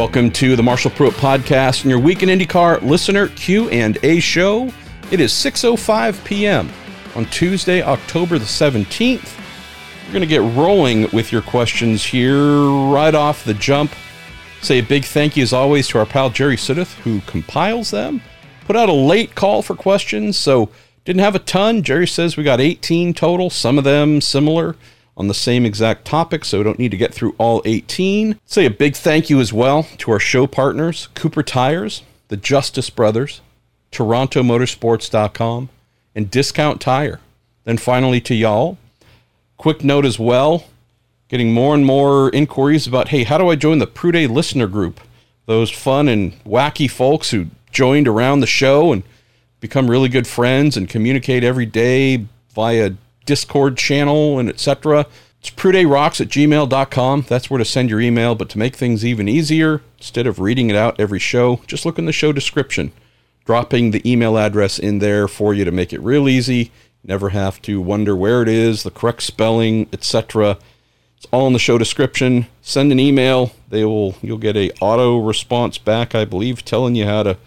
Welcome to the Marshall Pruett podcast and your weekend IndyCar listener Q and A show. It is 6:05 p.m. on Tuesday, October the 17th. We're going to get rolling with your questions here right off the jump. Say a big thank you as always to our pal Jerry Sudduth who compiles them. Put out a late call for questions, so didn't have a ton. Jerry says we got 18 total, some of them similar on the same exact topic, so we don't need to get through all 18. Say a big thank you as well to our show partners, Cooper Tires, the Justice Brothers, TorontoMotorsports.com, and Discount Tire. Then finally to y'all. Quick note as well, getting more and more inquiries about, hey, how do I join the PrueDay listener group? Those fun and wacky folks who joined around the show and become really good friends and communicate every day via Discord channel and etc. It's pruedayrocks at gmail.com. That's where to send your email. But to make things even easier, instead of reading it out every show, just look in the show description. Dropping the email address in there for you to make it real easy. Never have to wonder where it is, the correct spelling, etc. It's all in the show description. Send an email. They will you'll get a auto response back, I believe, telling you how to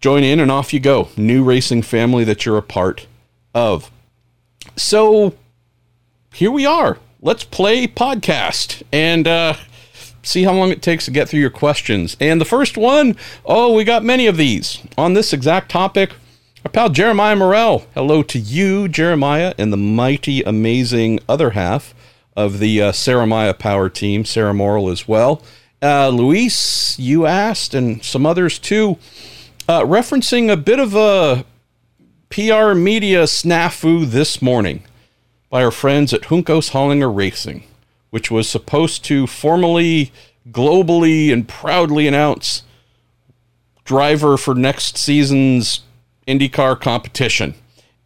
join in and off you go. New racing family that you're a part of. So here we are. Let's play podcast and uh, see how long it takes to get through your questions. And the first one, oh, we got many of these on this exact topic. Our pal Jeremiah Morel. Hello to you, Jeremiah, and the mighty, amazing other half of the uh, Sarah Power team, Sarah Morrill as well. Uh, Luis, you asked, and some others too, uh, referencing a bit of a PR media snafu this morning by our friends at Juncos Hollinger Racing, which was supposed to formally, globally, and proudly announce driver for next season's IndyCar competition.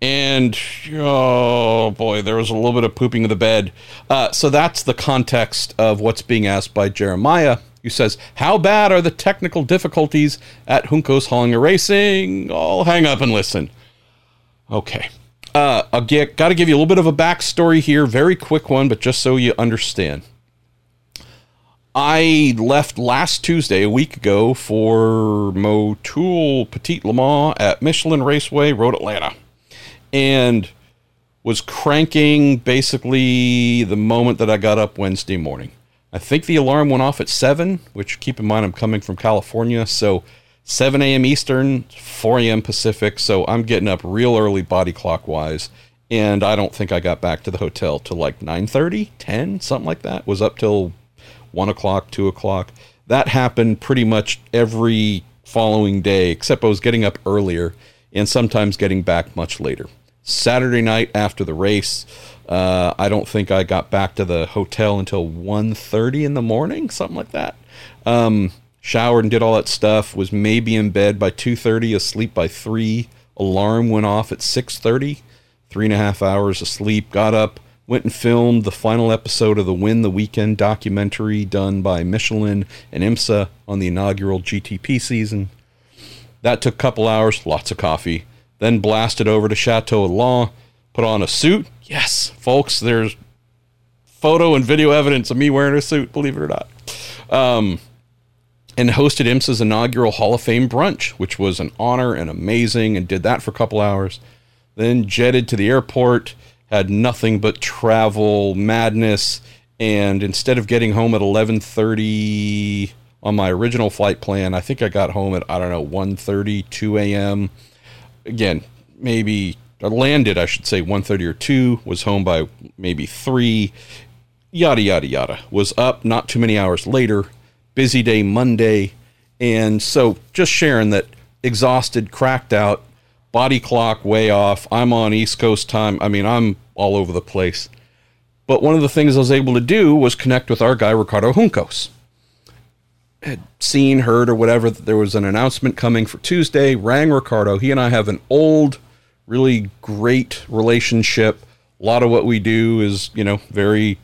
And oh boy, there was a little bit of pooping of the bed. Uh, so that's the context of what's being asked by Jeremiah who says, How bad are the technical difficulties at Juncos Hollinger Racing? I'll hang up and listen. Okay. Uh, get, got to give you a little bit of a backstory here, very quick one, but just so you understand. I left last Tuesday, a week ago, for Motul Petit Le Mans at Michelin Raceway, Road Atlanta, and was cranking basically the moment that I got up Wednesday morning. I think the alarm went off at 7, which keep in mind I'm coming from California, so 7 a.m. Eastern, 4 a.m. Pacific. So I'm getting up real early body clock wise. And I don't think I got back to the hotel till like 9:30, 10, something like that. Was up till one o'clock, two o'clock. That happened pretty much every following day, except I was getting up earlier and sometimes getting back much later. Saturday night after the race, uh, I don't think I got back to the hotel until 1.30 in the morning, something like that. Um, showered and did all that stuff was maybe in bed by 2.30 asleep by 3 alarm went off at 6.30 three and a half hours of sleep. Got up went and filmed the final episode of the win the weekend documentary done by michelin and imsa on the inaugural gtp season. That took a couple hours lots of coffee. Then blasted over to chateau Elan, put on a suit. Yes. Folks there's photo and video evidence of me wearing a suit believe it or not. Um, and hosted IMSA's inaugural Hall of Fame brunch, which was an honor and amazing, and did that for a couple hours. Then jetted to the airport, had nothing but travel madness, and instead of getting home at 11:30 on my original flight plan, I think I got home at I don't know 1:30, 2 a.m. Again, maybe I landed, I should say 1:30 or 2, was home by maybe 3, yada yada yada. Was up not too many hours later busy day Monday. And so just sharing that exhausted, cracked out, body clock way off. I'm on East Coast time. I mean, I'm all over the place. But one of the things I was able to do was connect with our guy, Ricardo Juncos. Had seen, heard, or whatever that there was an announcement coming for Tuesday, rang Ricardo. He and I have an old, really great relationship. A lot of what we do is, you know, very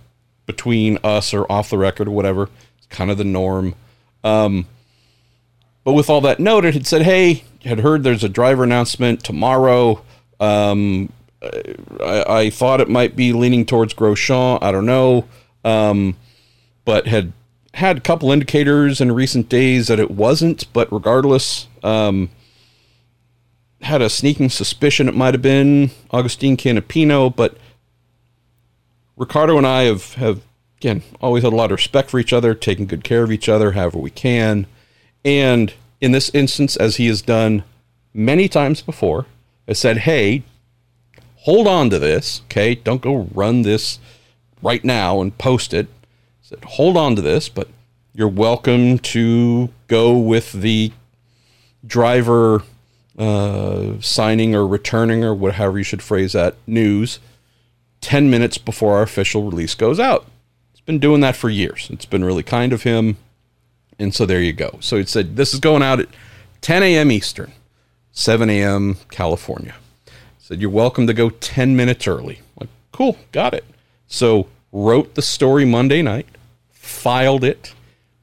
between us or off the record or whatever kind of the norm. Um, but with all that noted, had said, "Hey, had heard there's a driver announcement tomorrow. Um, I, I, thought it might be leaning towards Grosjean. I don't know, um, but had had a couple indicators in recent days that it wasn't, but regardless, um, had a sneaking suspicion it might have been Augustine Canapino, but Ricardo and I have, have again always had a lot of respect for each other, taking good care of each other however we can. And in this instance, as he has done many times before, has said, Hey, hold on to this, okay? Don't go run this right now and post it. Said, hold on to this, but you're welcome to go with the driver uh, signing or returning or whatever you should phrase that news 10 minutes before our official release goes out. Been doing that for years. It's been really kind of him. And so there you go. So it said this is going out at 10 a.m. Eastern, 7 a.m. California. Said you're welcome to go 10 minutes early. Like, cool, got it. So wrote the story Monday night, filed it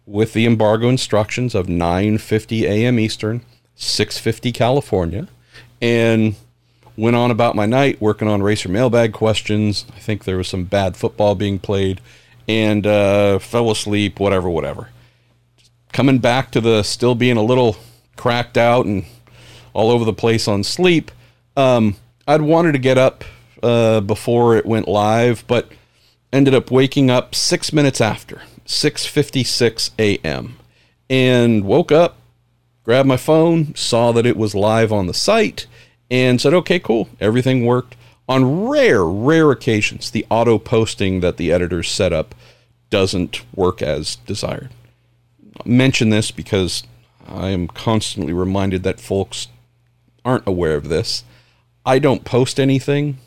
with the embargo instructions of 9:50 a.m. Eastern, 6:50 California, and went on about my night working on racer mailbag questions. I think there was some bad football being played, and uh, fell asleep. Whatever, whatever. Coming back to the still being a little cracked out and all over the place on sleep. Um, I'd wanted to get up uh, before it went live, but ended up waking up six minutes after 6:56 a.m. and woke up, grabbed my phone, saw that it was live on the site and said, okay, cool. Everything worked. On rare, rare occasions, the auto posting that the editors set up doesn't work as desired. I'll mention this because I am constantly reminded that folks aren't aware of this. I don't post anything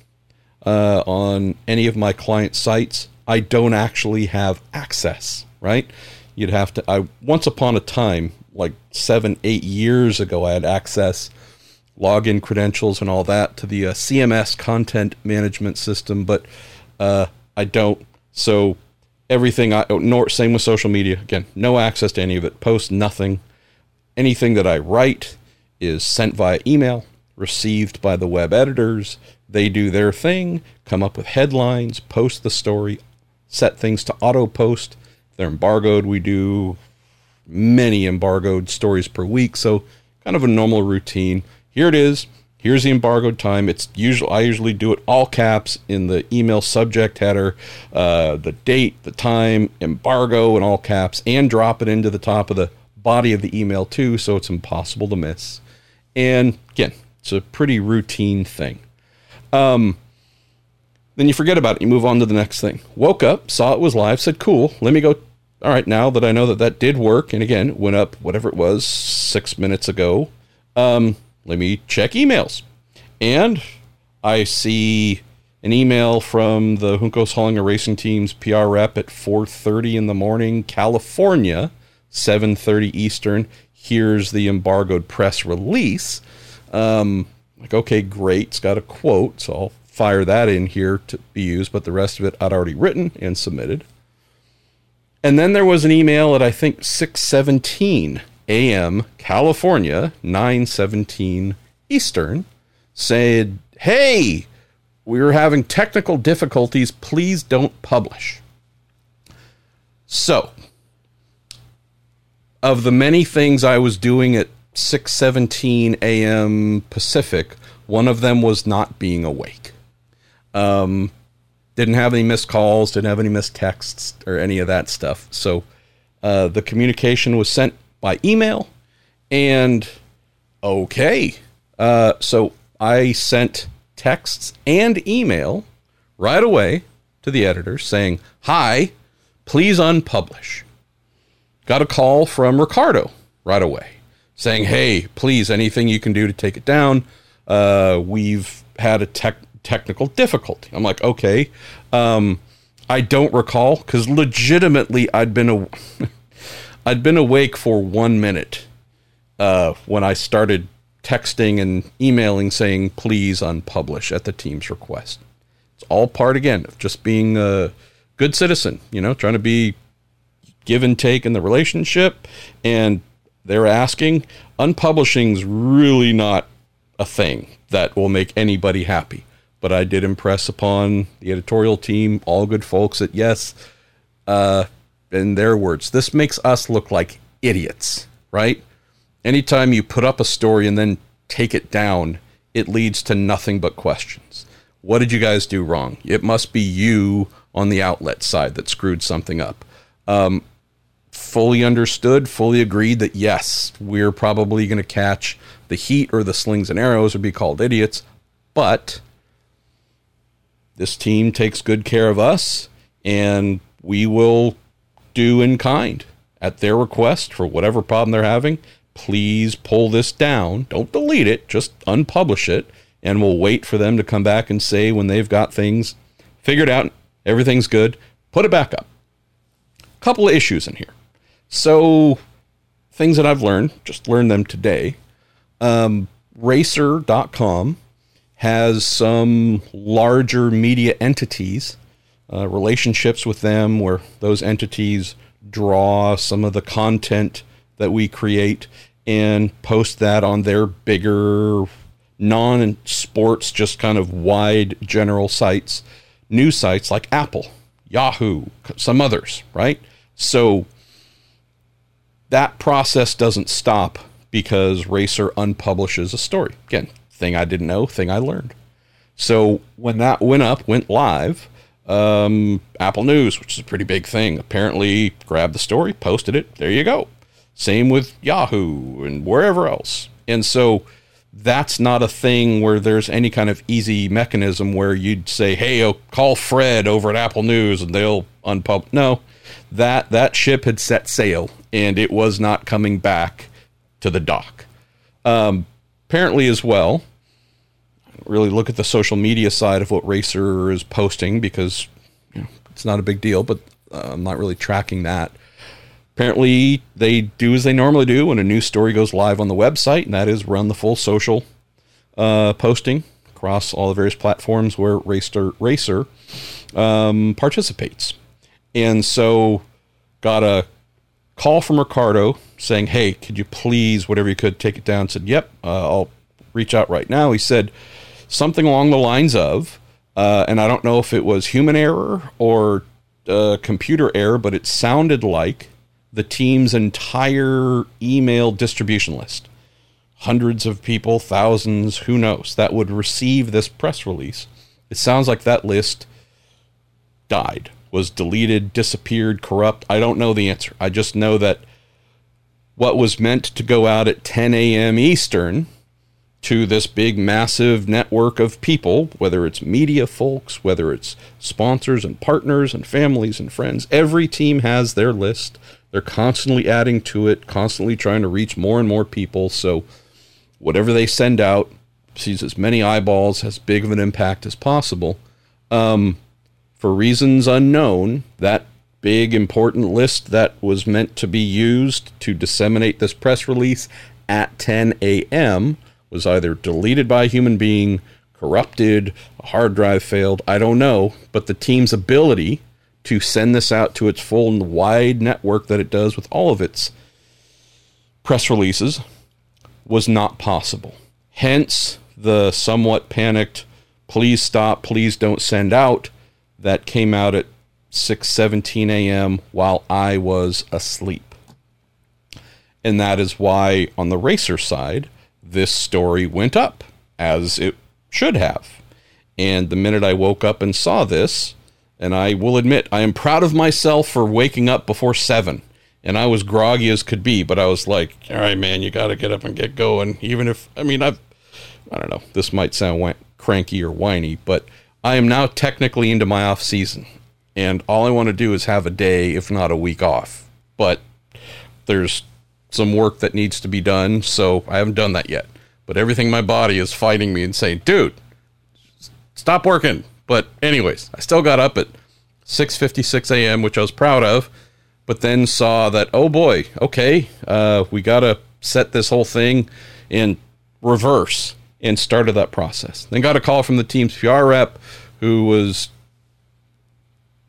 uh, on any of my client sites. I don't actually have access, right? You'd have to. I once upon a time, like seven, eight years ago, I had access login credentials and all that to the uh, CMS content management system, but uh, I don't. So everything I nor same with social media. Again, no access to any of it. Post nothing. Anything that I write is sent via email, received by the web editors. They do their thing, come up with headlines, post the story, set things to auto post. they're embargoed. We do many embargoed stories per week, so kind of a normal routine here it is. Here's the embargoed time. It's usual. I usually do it all caps in the email subject header, uh, the date, the time, embargo in all caps, and drop it into the top of the body of the email too, so it's impossible to miss. And again, it's a pretty routine thing. Um, then you forget about it. You move on to the next thing. Woke up, saw it was live, said, "Cool. Let me go." All right, now that I know that that did work, and again, went up whatever it was six minutes ago. Um, let me check emails. And I see an email from the Juncos Hollinger Racing Team's PR rep at 4:30 in the morning, California, 7:30 Eastern. Here's the embargoed press release. Um, like, okay, great. It's got a quote, so I'll fire that in here to be used. But the rest of it I'd already written and submitted. And then there was an email at I think 6:17 a.m. California, 9:17 Eastern, said, "Hey, we are having technical difficulties. Please don't publish." So, of the many things I was doing at 6:17 a.m. Pacific, one of them was not being awake. Um, didn't have any missed calls, didn't have any missed texts or any of that stuff. So, uh, the communication was sent by email. And okay, uh, so I sent texts and email right away to the editor saying, Hi, please unpublish. Got a call from Ricardo right away saying, Hey, please, anything you can do to take it down. Uh, we've had a tech technical difficulty. I'm like, okay. Um, I don't recall because legitimately I'd been a I'd been awake for one minute uh, when I started texting and emailing saying, please unpublish at the team's request. It's all part, again, of just being a good citizen, you know, trying to be give and take in the relationship. And they're asking, unpublishing's really not a thing that will make anybody happy. But I did impress upon the editorial team, all good folks, that yes, uh, in their words, this makes us look like idiots, right? Anytime you put up a story and then take it down, it leads to nothing but questions. What did you guys do wrong? It must be you on the outlet side that screwed something up. Um, fully understood, fully agreed that yes, we're probably going to catch the heat or the slings and arrows or be called idiots, but this team takes good care of us and we will do in kind at their request for whatever problem they're having. Please pull this down. Don't delete it, just unpublish it. And we'll wait for them to come back and say when they've got things figured out, everything's good, put it back up. A Couple of issues in here. So, things that I've learned, just learned them today. Um, racer.com has some larger media entities, uh, relationships with them where those entities draw some of the content that we create and post that on their bigger non sports, just kind of wide general sites, news sites like Apple, Yahoo, some others, right? So that process doesn't stop because Racer unpublishes a story. Again, thing I didn't know, thing I learned. So when that went up, went live, um, Apple News, which is a pretty big thing, apparently grabbed the story, posted it. There you go. Same with Yahoo and wherever else. And so that's not a thing where there's any kind of easy mechanism where you'd say, "Hey, oh, call Fred over at Apple News and they'll unpub." No, that that ship had set sail and it was not coming back to the dock. Um, apparently, as well, really look at the social media side of what Racer is posting because you know, it's not a big deal, but uh, I'm not really tracking that. Apparently, they do as they normally do when a new story goes live on the website, and that is run the full social uh, posting across all the various platforms where Racer, Racer um, participates. And so, got a call from Ricardo saying, Hey, could you please, whatever you could, take it down? Said, Yep, uh, I'll reach out right now. He said something along the lines of, uh, and I don't know if it was human error or uh, computer error, but it sounded like the team's entire email distribution list. Hundreds of people, thousands, who knows, that would receive this press release. It sounds like that list died, was deleted, disappeared, corrupt. I don't know the answer. I just know that what was meant to go out at 10 a.m. Eastern to this big, massive network of people, whether it's media folks, whether it's sponsors and partners and families and friends. Every team has their list they're constantly adding to it, constantly trying to reach more and more people. So whatever they send out sees as many eyeballs, as big of an impact as possible. Um, for reasons unknown, that big important list that was meant to be used to disseminate this press release at 10 a.m. was either deleted by a human being, corrupted, a hard drive failed, I don't know, but the team's ability to send this out to its full and wide network that it does with all of its press releases was not possible. Hence the somewhat panicked please stop, please don't send out that came out at 6:17 a.m. while I was asleep. And that is why on the racer side this story went up as it should have. And the minute I woke up and saw this, and I will admit, I am proud of myself for waking up before seven. And I was groggy as could be, but I was like, all right, man, you got to get up and get going. Even if, I mean, I've, I don't know, this might sound cranky or whiny, but I am now technically into my off season. And all I want to do is have a day, if not a week off. But there's some work that needs to be done, so I haven't done that yet. But everything my body is fighting me and saying, dude, stop working but anyways, I still got up at 6:56 a.m., which I was proud of, but then saw that oh boy, okay, uh, we got to set this whole thing in reverse and started that process. Then got a call from the team's PR rep who was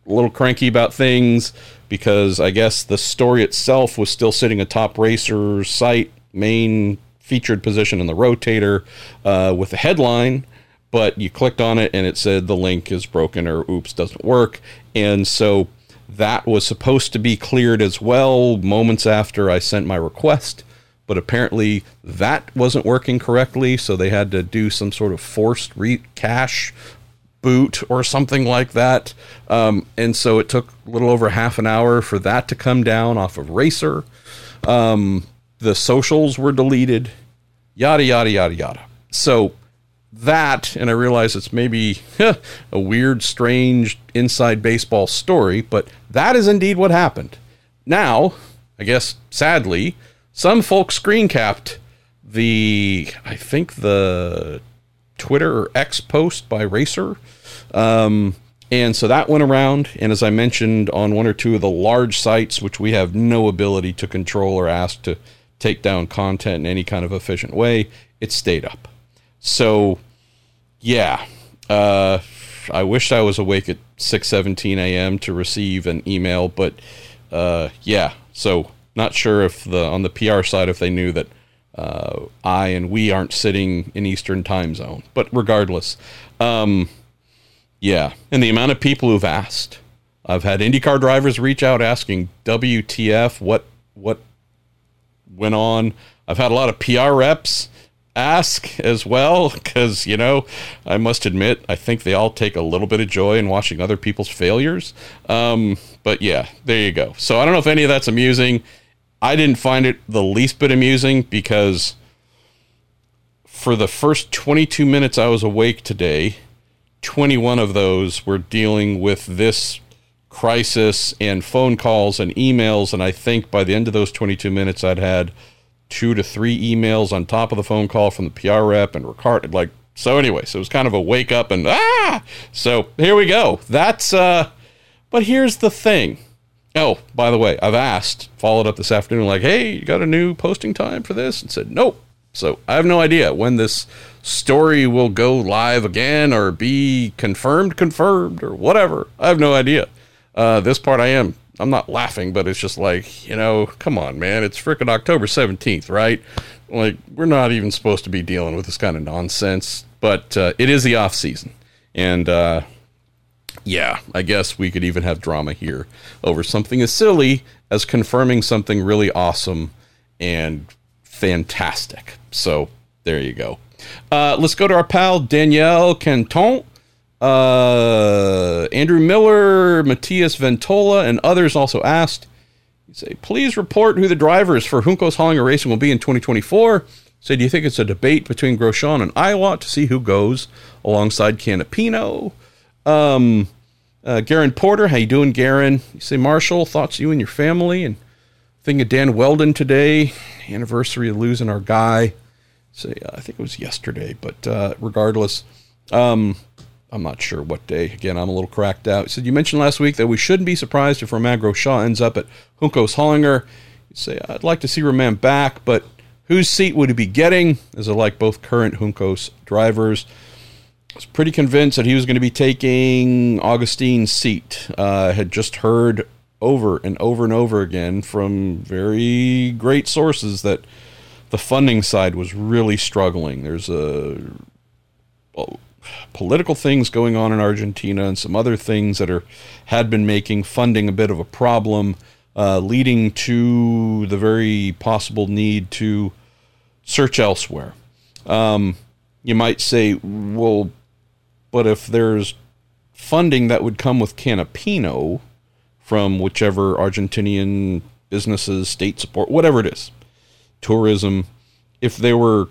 a little cranky about things because I guess the story itself was still sitting atop Racer's site, main featured position in the rotator, uh, with a headline but you clicked on it and it said the link is broken or oops doesn't work. And so that was supposed to be cleared as well moments after I sent my request, but apparently that wasn't working correctly, so they had to do some sort of forced re- cache boot or something like that. Um, and so it took a little over half an hour for that to come down off of Racer. Um, the socials were deleted, yada, yada, yada, yada. So that, and I realize it's maybe a weird, strange inside baseball story, but that is indeed what happened. Now, I guess sadly, some folks screen capped the, I think the Twitter or X post by Racer. Um, and so that went around. And as I mentioned on one or two of the large sites, which we have no ability to control or ask to take down content in any kind of efficient way, it stayed up. So, yeah, uh, I wish I was awake at 6:17 a.m. to receive an email, but uh, yeah, so not sure if the on the PR side if they knew that uh, I and we aren't sitting in Eastern time zone, but regardless, um, yeah, and the amount of people who've asked, I've had IndyCar drivers reach out asking WTF what what went on. I've had a lot of PR reps ask as well because you know i must admit i think they all take a little bit of joy in watching other people's failures. Um, but yeah there you go. So i don't know if any of that's amusing i didn't find it the least bit amusing because for the first 22 minutes i was awake today 21 of those were dealing with this crisis and phone calls and emails and i think by the end of those 22 minutes i'd had two to three emails on top of the phone call from the PR rep and Ricard. Like, so anyway, so it was kind of a wake up and ah. So here we go. That's uh. But here's the thing. Oh, by the way, I've asked, followed up this afternoon, like, hey, you got a new posting time for this? And said, nope. So I have no idea when this story will go live again or be confirmed, confirmed, or whatever. I have no idea. Uh, this part I am I'm not laughing, but it's just like, you know, come on, man. It's freaking October 17th, right? Like, we're not even supposed to be dealing with this kind of nonsense, but uh, it is the off season. And, uh, yeah, I guess we could even have drama here over something as silly as confirming something really awesome and fantastic. So, there you go. Uh, let's go to our pal Danielle Canton uh, Andrew Miller, Matthias Ventola, and others also asked. You say, please report who the drivers for Juncos Hollinger Racing will be in 2024. Say, do you think it's a debate between Grosjean and Ilott to see who goes alongside Canapino? Um, uh, Garen Porter, how you doing, Garen? You say, Marshall, thoughts you and your family, and thinking of Dan Wheldon today, anniversary of losing our guy. Say, uh, I think it was yesterday, but uh, regardless, um, I'm not sure what day. Again, I'm a little cracked out. He said, You mentioned last week that we shouldn't be surprised if Romain Shaw ends up at Juncos Hollinger. You say, I'd like to see Romain back, but whose seat would he be getting? As I like both current Juncos drivers. Was pretty convinced that he was going to be taking Augustine's seat. Uh, had just heard over and over and over again from very great sources that the funding side was really struggling. There's a political things going on in Argentina and some other things that are had been making funding a bit of a problem, uh, leading to the very possible need to search elsewhere. Um, you might say, well, but if there's funding that would come with Canapino from whichever Argentinian businesses, state support, whatever it is, tourism, if there were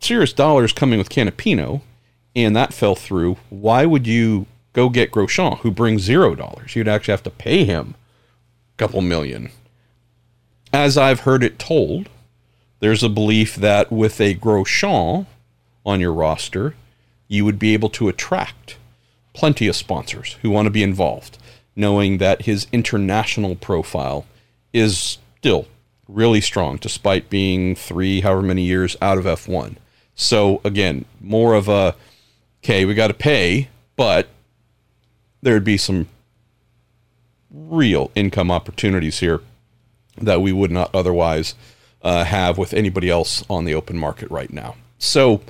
serious dollars coming with Canapino, and that fell through, why would you go get Grosjean, who brings zero dollars? You'd actually have to pay him a couple million. As I've heard it told, there's a belief that with a Grosjean on your roster, you would be able to attract plenty of sponsors who want to be involved, knowing that his international profile is still really strong despite being three, however many years out of F1. So, again, more of a okay, we got to pay, but there'd be some real income opportunities here that we would not otherwise uh, have with anybody else on the open market right now. So,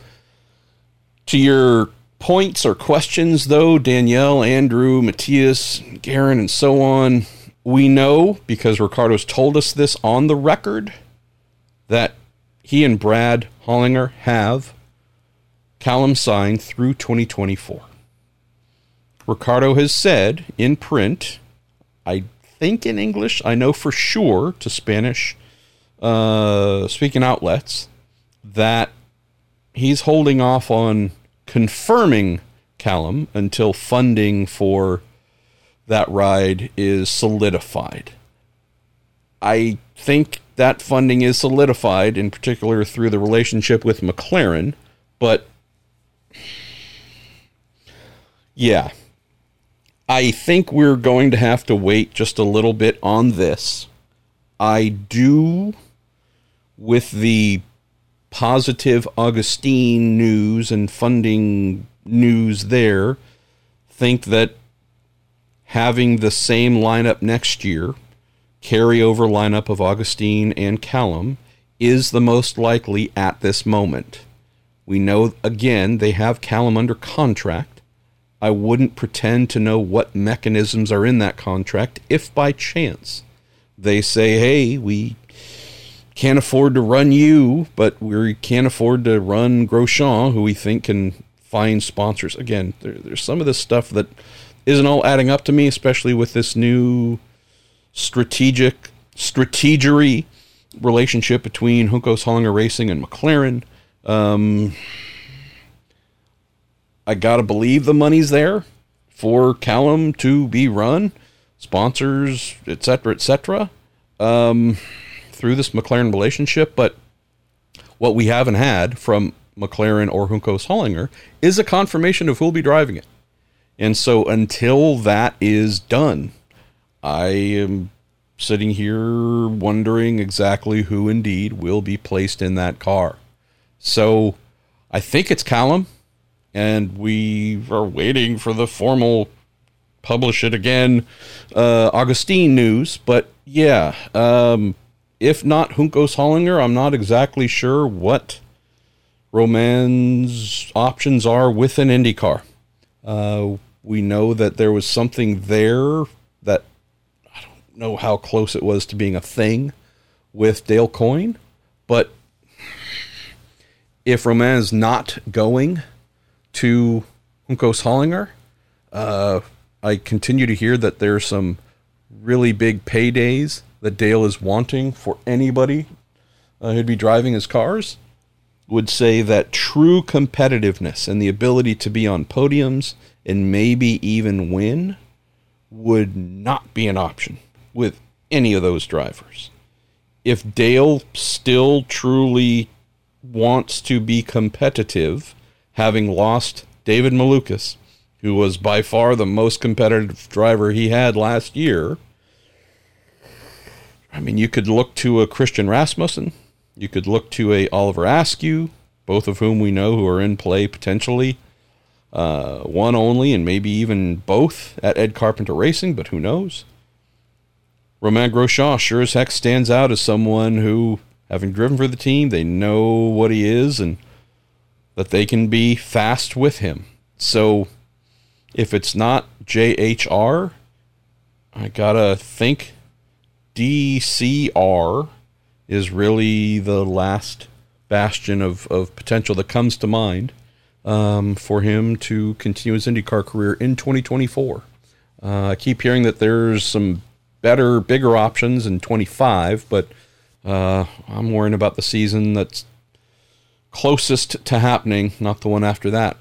to your points or questions, though, Danielle, Andrew, Matthias, Garen, and so on, we know because Ricardo's told us this on the record that he and Brad Hollinger have Callum signed through 2024. Ricardo has said in print, I think in English, I know for sure to Spanish uh, speaking outlets, that he's holding off on confirming Callum until funding for that ride is solidified. I think that funding is solidified, in particular through the relationship with McLaren, but yeah, I think we're going to have to wait just a little bit on this. I do, with the positive Augustine news and funding news there, think that having the same lineup next year, carryover lineup of Augustine and Callum, is the most likely at this moment. We know, again, they have Callum under contract. I wouldn't pretend to know what mechanisms are in that contract if by chance they say, hey, we can't afford to run you, but we can't afford to run Grosjean, who we think can find sponsors. Again, there, there's some of this stuff that isn't all adding up to me, especially with this new strategic strategery relationship between Juncos Hollinger Racing and McLaren. Um, I gotta believe the money's there for Callum to be run, sponsors, etc., etc. Um, through this McLaren relationship, but what we haven't had from McLaren or Juncos Hollinger is a confirmation of who'll be driving it. And so until that is done, I am sitting here wondering exactly who indeed will be placed in that car. So I think it's Callum and we are waiting for the formal publish it again uh, Augustine news. But yeah, um, if not Juncos Hollinger, I'm not exactly sure what Romain's options are with an IndyCar. Uh, we know that there was something there that I don't know how close it was to being a thing with Dale Coyne, but if Roman is not going, to Juncos Hollinger. Uh, I continue to hear that there's some really big paydays that Dale is wanting for anybody uh, who'd be driving his cars. Would say that true competitiveness and the ability to be on podiums and maybe even win would not be an option with any of those drivers. If Dale still truly wants to be competitive, having lost David Malukas, who was by far the most competitive driver he had last year. I mean, you could look to a Christian Rasmussen, you could look to a Oliver Askew, both of whom we know who are in play potentially. Uh, one only, and maybe even both at Ed Carpenter Racing, but who knows? Romain Grosjean sure as heck stands out as someone who, having driven for the team, they know what he is, and that they can be fast with him. So if it's not JHR, I gotta think DCR is really the last bastion of, of potential that comes to mind um, for him to continue his IndyCar career in 2024. Uh, I keep hearing that there's some better, bigger options in 25, but uh, I'm worrying about the season that's closest to happening, not the one after that.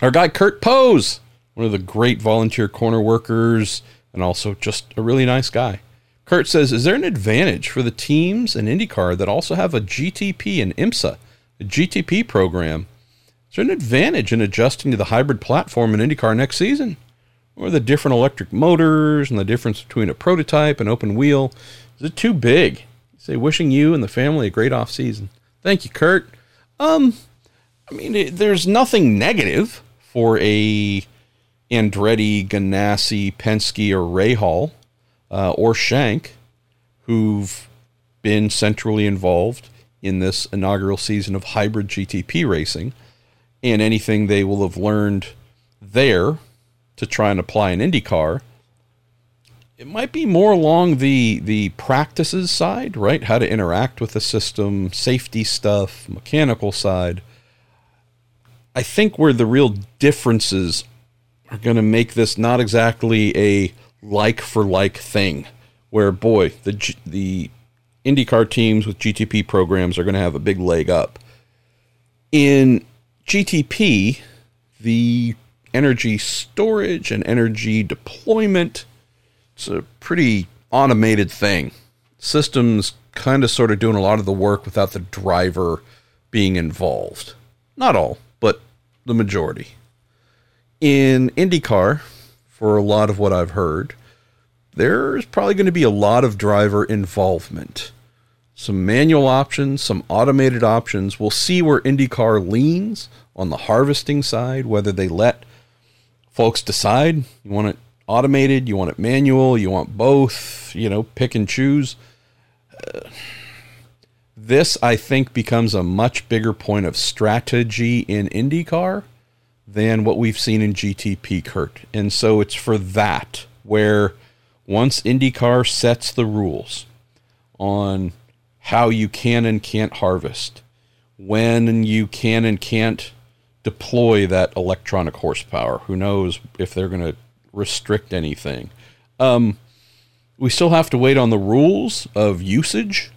Our guy Kurt Pose, one of the great volunteer corner workers and also just a really nice guy. Kurt says, Is there an advantage for the teams in IndyCar that also have a GTP and IMSA, a GTP program? Is there an advantage in adjusting to the hybrid platform in IndyCar next season? Or the different electric motors and the difference between a prototype and open wheel? Is it too big? Say, wishing you and the family a great off season. Thank you, Kurt. Um, I mean, it, there's nothing negative for a Andretti, Ganassi, Penske, or Rahal, uh, or Shank, who've been centrally involved in this inaugural season of hybrid GTP racing. and anything they will have learned there to try and apply an IndyCar. It might be more along the the practices side, right? How to interact with the system, safety stuff, mechanical side. I think where the real differences are going to make this not exactly a like for like thing, where boy, the the IndyCar teams with GTP programs are going to have a big leg up. In GTP, the energy storage and energy deployment, it's a pretty automated thing. Systems kind of sort of doing a lot of the work without the driver being involved. Not all, but the majority. In IndyCar, for a lot of what I've heard, there's probably going to be a lot of driver involvement some manual options, some automated options. We'll see where IndyCar leans on the harvesting side, whether they let folks decide you want it automated, you want it manual, you want both, you know, pick and choose. Uh, this, I think, becomes a much bigger point of strategy in IndyCar than what we've seen in GTP, Kurt. And so it's for that where once IndyCar sets the rules on how you can and can't harvest, when you can and can't deploy that electronic horsepower. Who knows if they're going to restrict anything? Um, we still have to wait on the rules of usage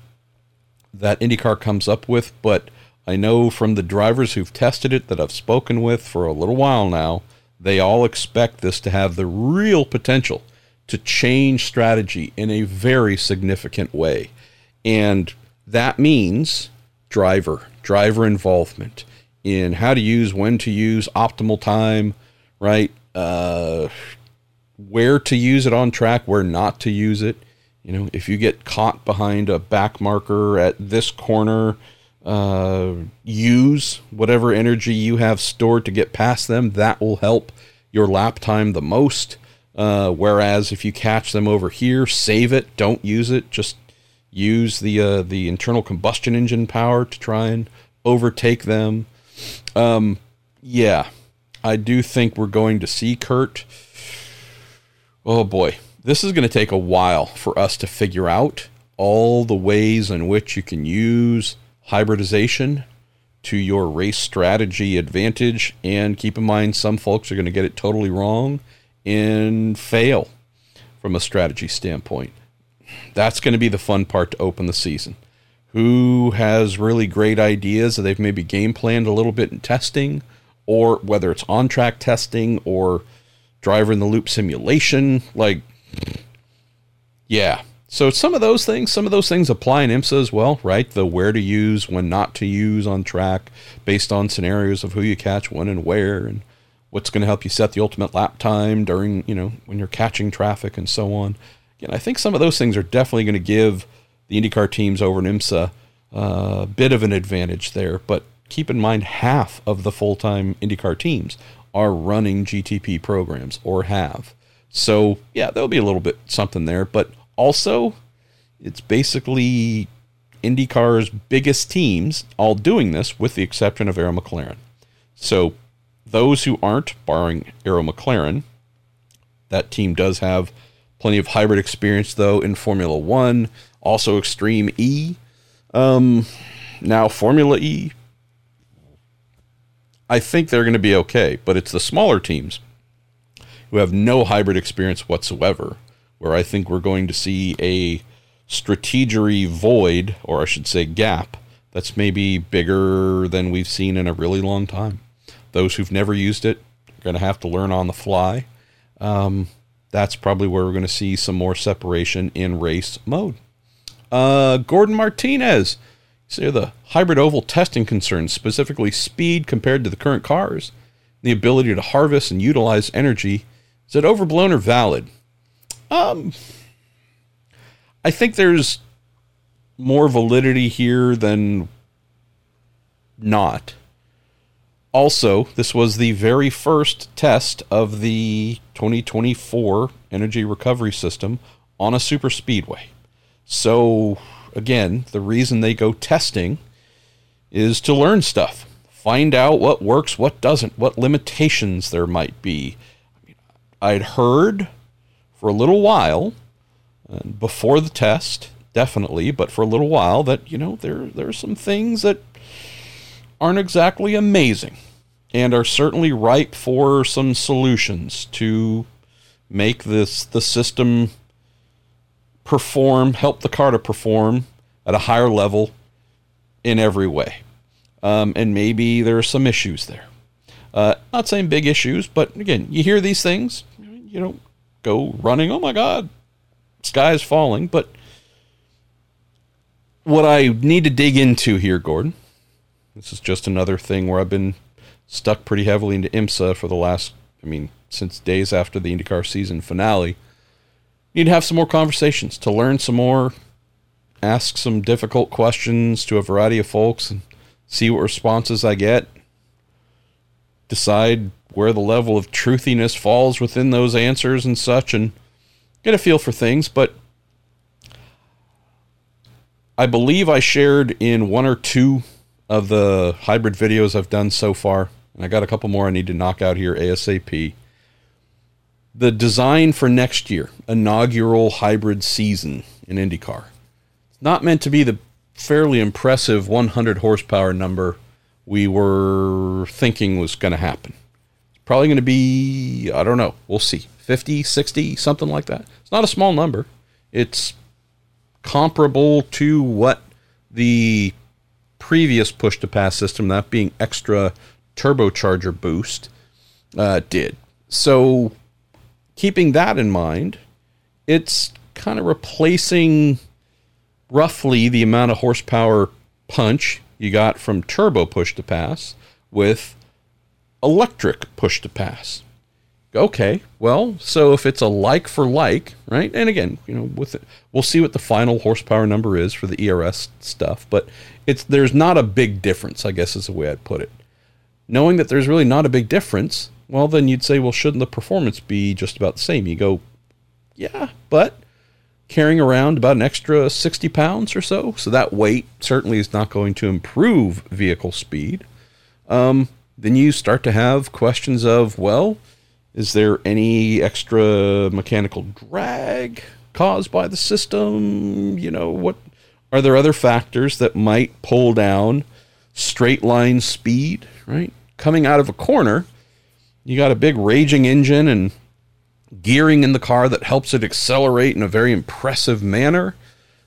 that IndyCar comes up with, but I know from the drivers who've tested it that I've spoken with for a little while now, they all expect this to have the real potential to change strategy in a very significant way. And that means driver, driver involvement in how to use, when to use, optimal time, right? Uh, where to use it on track, where not to use it. You know, if you get caught behind a back marker at this corner, uh, use whatever energy you have stored to get past them. That will help your lap time the most. Uh, whereas if you catch them over here, save it, don't use it, just use the uh, the internal combustion engine power to try and overtake them. Um, yeah, I do think we're going to see Kurt. Oh boy, this is going to take a while for us to figure out all the ways in which you can use hybridization to your race strategy advantage. And keep in mind, some folks are going to get it totally wrong and fail from a strategy standpoint that's going to be the fun part to open the season. Who has really great ideas that they've maybe game planned a little bit in testing, or whether it's on track testing or driver in the loop simulation. Like, yeah. So some of those things, some of those things apply in IMSA as well, right? The where to use, when not to use on track, based on scenarios of who you catch, when and where, and what's going to help you set the ultimate lap time during, you know, when you're catching traffic and so on. Again, I think some of those things are definitely going to give the IndyCar teams over in IMSA uh, a bit of an advantage there. But keep in mind, half of the full time IndyCar teams are running GTP programs or have. So, yeah, there'll be a little bit something there. But also, it's basically IndyCar's biggest teams all doing this, with the exception of Arrow McLaren. So, those who aren't, barring Arrow McLaren, that team does have Plenty of hybrid experience though in Formula One, also Extreme E. Um, now Formula E. I think they're going to be okay, but it's the smaller teams who have no hybrid experience whatsoever, where I think we're going to see a strategery void, or I should say gap, that's maybe bigger than we've seen in a really long time. Those who've never used it are going to have to learn on the fly. Um, that's probably where we're going to see some more separation in race mode. Uh, Gordon Martinez. So the hybrid oval testing concerns, specifically speed compared to the current cars, the ability to harvest and utilize energy, is it overblown or valid? Um, I think there's more validity here than not. Also, this was the very first test of the 2024 energy recovery system on a super speedway. So, again, the reason they go testing is to learn stuff, find out what works, what doesn't, what limitations there might be. I'd heard for a little while before the test, definitely, but for a little while that you know there there are some things that aren't exactly amazing and are certainly ripe for some solutions to make this the system perform, help the car to perform at a higher level in every way. Um, and maybe there are some issues there. Uh, not saying big issues, but again, you hear these things, you don't go running, oh my God, sky is falling. But what I need to dig into here, Gordon, this is just another thing where I've been stuck pretty heavily into IMSA for the last, I mean, since days after the IndyCar season finale. Need to have some more conversations to learn some more, ask some difficult questions to a variety of folks, and see what responses I get. Decide where the level of truthiness falls within those answers and such, and get a feel for things. But I believe I shared in one or two of the hybrid videos I've done so far and I got a couple more I need to knock out here ASAP. The design for next year, inaugural hybrid season in IndyCar. It's not meant to be the fairly impressive 100 horsepower number we were thinking was going to happen. Probably going to be, I don't know, we'll see, 50, 60, something like that. It's not a small number. It's comparable to what the previous push to pass system, that being extra turbocharger boost uh, did. So, keeping that in mind, it's kind of replacing roughly the amount of horsepower punch you got from turbo push to pass with electric push to pass. Okay, well, so if it's a like for like, right? And again, you know, with it, we'll see what the final horsepower number is for the ERS stuff, but it's there's not a big difference, I guess is the way I'd put it knowing that there's really not a big difference, well, then you'd say, well, shouldn't the performance be just about the same? You go, yeah, but carrying around about an extra 60 pounds or so, so that weight certainly is not going to improve vehicle speed. Um, then you start to have questions of, well, is there any extra mechanical drag caused by the system? You know, what are there other factors that might pull down straight line speed, right? coming out of a corner, you got a big raging engine and gearing in the car that helps it accelerate in a very impressive manner.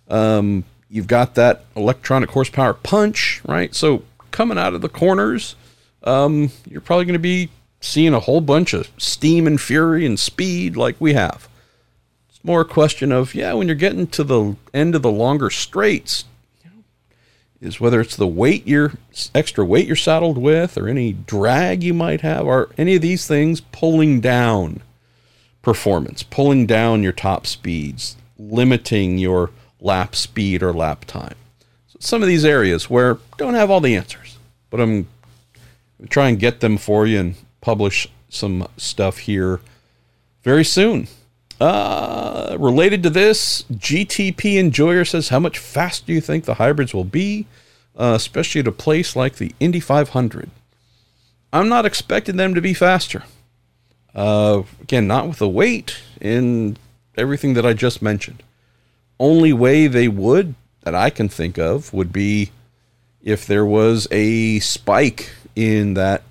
Um, you've got that electronic horsepower punch, right? So coming out of the corners, um, you're probably going to be seeing a whole bunch of steam and fury and speed like we have. It's more a question of, yeah, when you're getting to the end of the longer straights, is whether it's the weight you're extra weight you're saddled with or any drag you might have are any of these things pulling down performance pulling down your top speeds limiting your lap speed or lap time so some of these areas where don't have all the answers but i'm try and get them for you and publish some stuff here very soon uh, related to this, GTP Enjoyer says, How much faster do you think the hybrids will be, uh, especially at a place like the Indy 500? I'm not expecting them to be faster. Uh, again, not with the weight and everything that I just mentioned. Only way they would, that I can think of, would be if there was a spike in that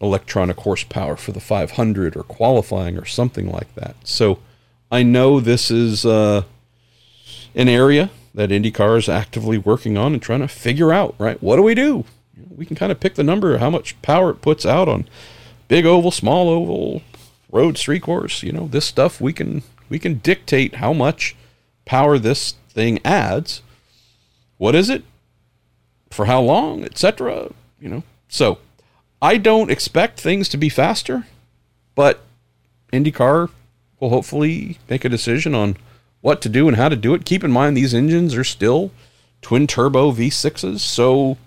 electronic horsepower for the 500 or qualifying or something like that. So, I know this is uh, an area that IndyCar is actively working on and trying to figure out, right? What do we do? We can kind of pick the number, how much power it puts out on big oval, small oval, road, street course. You know, this stuff we can we can dictate how much power this thing adds. What is it? For how long, etc. You know. So I don't expect things to be faster, but IndyCar will hopefully make a decision on what to do and how to do it. Keep in mind these engines are still twin turbo V6s, so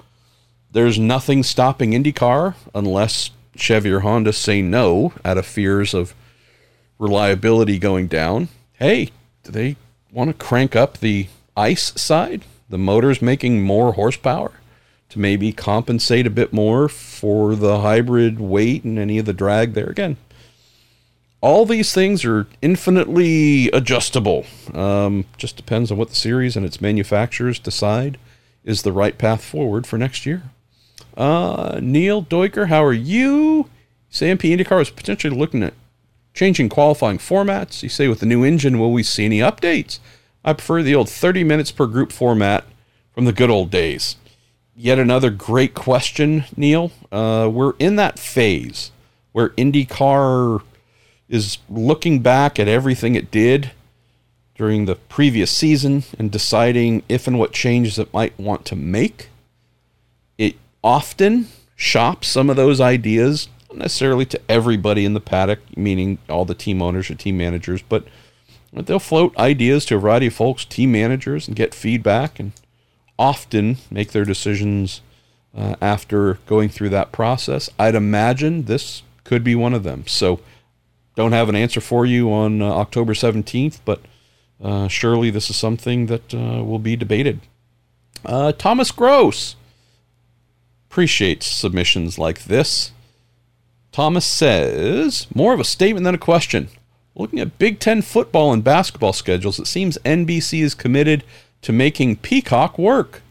there's nothing stopping IndyCar unless Chevy or Honda say no out of fears of reliability going down. Hey, do they want to crank up the ICE side? The motor's making more horsepower to maybe compensate a bit more for the hybrid weight and any of the drag there. Again, all these things are infinitely adjustable. Um, just depends on what the series and its manufacturers decide is the right path forward for next year. Uh, Neil Doiker, how are you? Say MP IndyCar is potentially looking at changing qualifying formats. You say with the new engine, will we see any updates? I prefer the old 30 minutes per group format from the good old days. Yet another great question, Neil. Uh, we're in that phase where IndyCar is looking back at everything it did during the previous season and deciding if and what changes it might want to make. It often shops some of those ideas, not necessarily to everybody in the paddock, meaning all the team owners or team managers, but they'll float ideas to a variety of folks, team managers, and get feedback and often make their decisions uh, after going through that process. I'd imagine this could be one of them. So, don't have an answer for you on uh, October 17th, but uh, surely this is something that uh, will be debated. Uh, Thomas Gross appreciates submissions like this. Thomas says, more of a statement than a question. Looking at Big Ten football and basketball schedules, it seems NBC is committed to making Peacock work.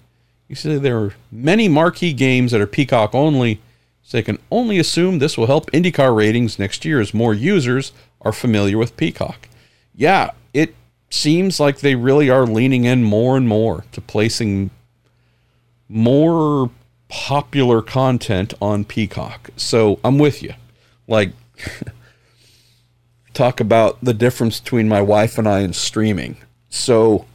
You see, there are many marquee games that are Peacock only, so they can only assume this will help IndyCar ratings next year as more users are familiar with Peacock. Yeah, it seems like they really are leaning in more and more to placing more popular content on Peacock. So I'm with you. Like, talk about the difference between my wife and I in streaming. So,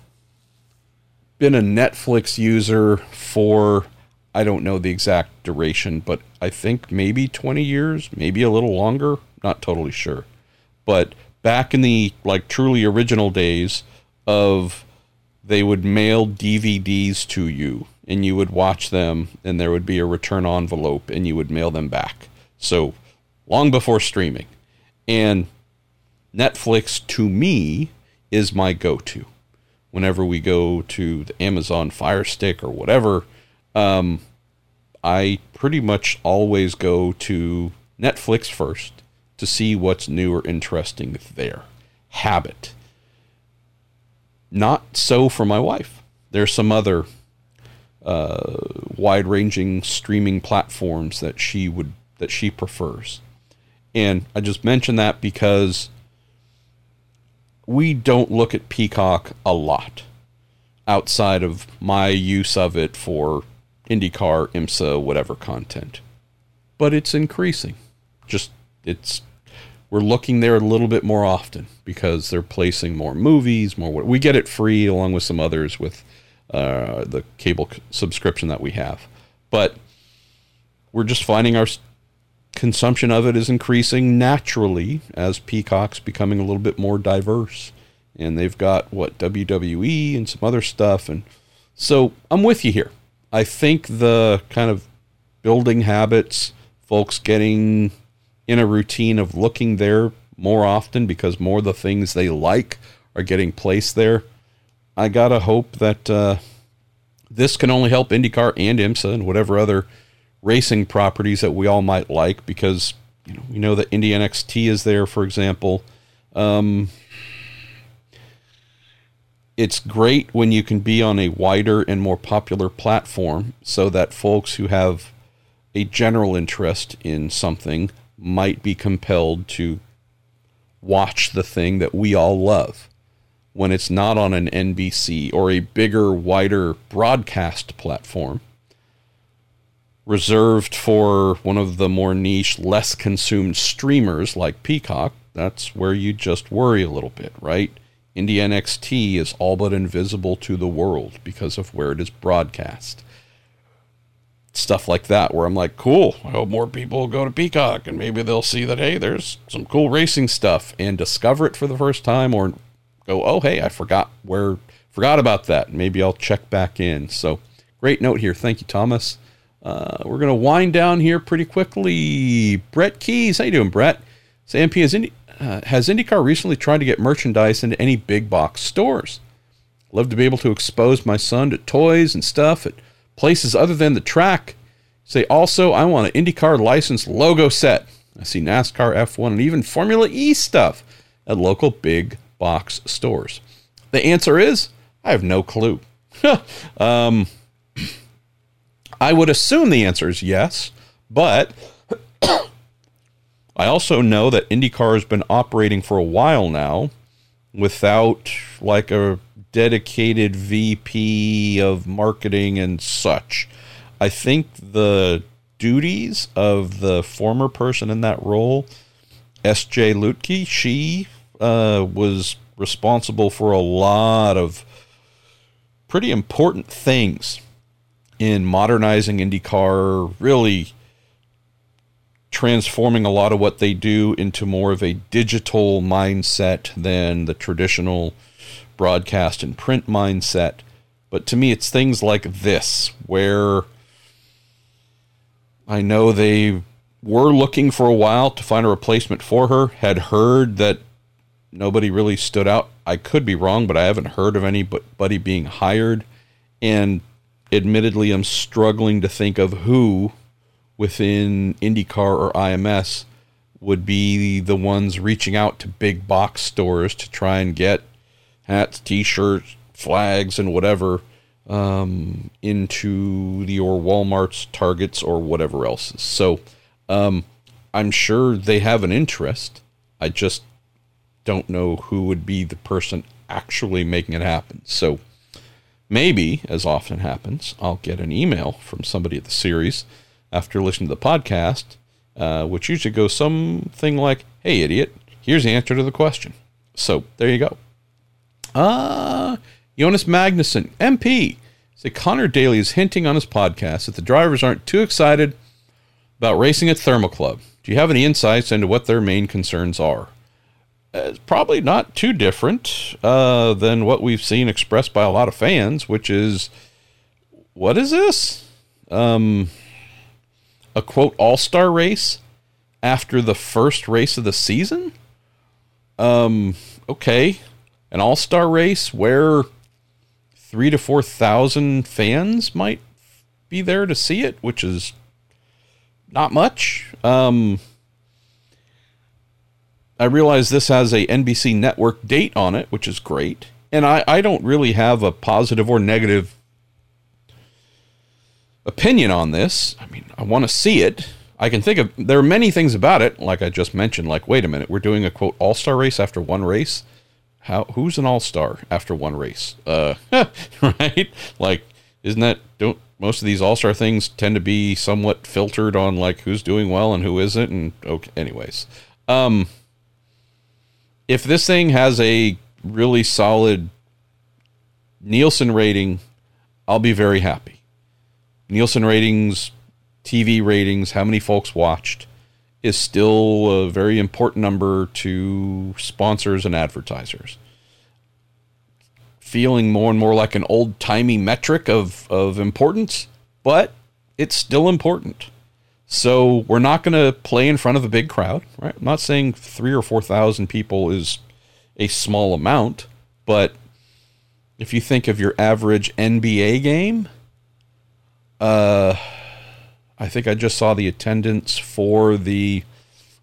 been a Netflix user for I don't know the exact duration, but I think maybe 20 years, maybe a little longer, not totally sure. But back in the like truly original days of they would mail DVDs to you and you would watch them and there would be a return envelope and you would mail them back. So long before streaming. And Netflix to me is my go-to. Whenever we go to the Amazon Fire Stick or whatever, um, I pretty much always go to Netflix first to see what's new or interesting there. Habit. Not so for my wife. There's some other uh, wide-ranging streaming platforms that she would that she prefers, and I just mention that because we don't look at Peacock a lot outside of my use of it for IndyCar, IMSA, whatever content. But it's increasing. Just it's we're looking there a little bit more often because they're placing more movies, more we get it free along with some others with uh, the cable subscription that we have. But we're just finding our consumption of it is increasing naturally as Peacock's becoming a little bit more diverse. And they've got what WWE and some other stuff. And so I'm with you here. I think the kind of building habits, folks getting in a routine of looking there more often because more of the things they like are getting placed there. I gotta hope that uh, this can only help IndyCar and IMSA and whatever other racing properties that we all might like because you know we know that Indy NXT is there, for example. Um, it's great when you can be on a wider and more popular platform so that folks who have a general interest in something might be compelled to watch the thing that we all love when it's not on an NBC or a bigger, wider broadcast platform reserved for one of the more niche, less consumed streamers like Peacock. That's where you just worry a little bit, right? Indy NXT is all but invisible to the world because of where it is broadcast. Stuff like that, where I'm like, cool, I hope more people go to Peacock and maybe they'll see that, hey, there's some cool racing stuff and discover it for the first time or go, oh, hey, I forgot where, forgot about that. Maybe I'll check back in. So, great note here. Thank you, Thomas. Uh, we're going to wind down here pretty quickly. Brett Keys, how you doing, Brett? Sam P, has Indy, uh, has IndyCar recently tried to get merchandise into any big box stores? Love to be able to expose my son to toys and stuff at places other than the track say also, I want an IndyCar license logo set. I see NASCAR, F1, and even Formula E stuff at local big box stores. The answer is I have no clue. um, I would assume the answer is yes, but I also know that IndyCar has been operating for a while now without like a dedicated VP of marketing and such. I think the duties of the former person in that role, S.J. Luedtke, she uh, was responsible for a lot of pretty important things in modernizing IndyCar, really transforming a lot of what they do into more of a digital mindset than the traditional broadcast and print mindset. But to me, it's things like this, where I know they were looking for a while to find a replacement for her, had heard that nobody really stood out. I could be wrong, but I haven't heard of anybody being hired. And admittedly, I'm struggling to think of who within IndyCar or IMS would be the ones reaching out to big box stores to try and get hats, t-shirts, flags, and whatever um, into or Walmart's, Targets, or whatever else. So um, I'm sure they have an interest. I just don't know who would be the person actually making it happen. So maybe, as often happens, I'll get an email from somebody at the series after listening to the podcast, uh, which usually goes something like, "Hey, idiot, here's the answer to the question." So there you go. Ah, uh, Jonas Magnuson, MP. Say Connor Daly is hinting on his podcast that the drivers aren't too excited about racing at Thermal Club. Do you have any insights into what their main concerns are? It's probably not too different uh, than what we've seen expressed by a lot of fans, which is what is this? Um, a quote all star race after the first race of the season? Um, okay. An all star race where three to 4,000 fans might be there to see it, which is not much. Um, I realize this has a NBC network date on it, which is great. And I, I don't really have a positive or negative opinion on this. I mean, I want to see it. I can think of there are many things about it, like I just mentioned. Like, wait a minute, we're doing a quote all star race after one race. How who's an all star after one race? Uh, right? Like, isn't that don't most of these all star things tend to be somewhat filtered on like who's doing well and who isn't? And okay, anyways, um, if this thing has a really solid Nielsen rating, I'll be very happy. Nielsen ratings, TV ratings, how many folks watched is still a very important number to sponsors and advertisers. Feeling more and more like an old timey metric of, of importance, but it's still important. So we're not going to play in front of a big crowd, right? I'm not saying three or 4,000 people is a small amount, but if you think of your average NBA game, uh, I think I just saw the attendance for the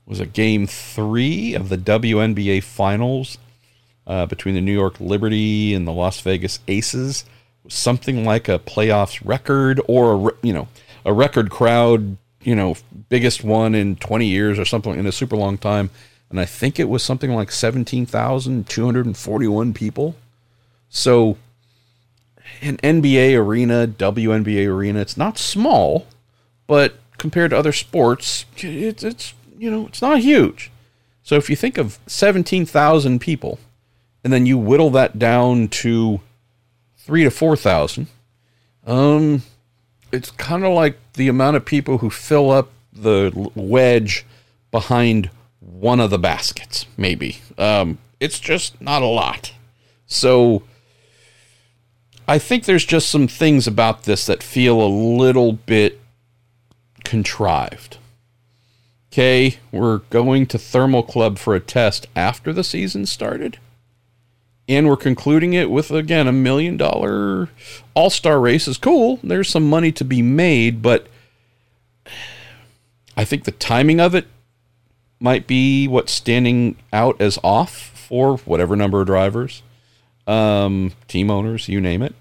was it game three of the WNBA finals uh, between the New York Liberty and the Las Vegas Aces. Something like a playoffs record or a, you know a record crowd you know, biggest one in 20 years or something in a super long time. And I think it was something like 17,241 people. So, an NBA arena, WNBA arena, it's not small, but compared to other sports, it's, it's you know, it's not huge. So, if you think of 17,000 people and then you whittle that down to three to 4,000, um, it's kind of like the amount of people who fill up the wedge behind one of the baskets, maybe. Um, it's just not a lot. So I think there's just some things about this that feel a little bit contrived. Okay, we're going to Thermal Club for a test after the season started. And we're concluding it with again a million dollar all star race is cool. There's some money to be made, but I think the timing of it might be what's standing out as off for whatever number of drivers, um, team owners, you name it.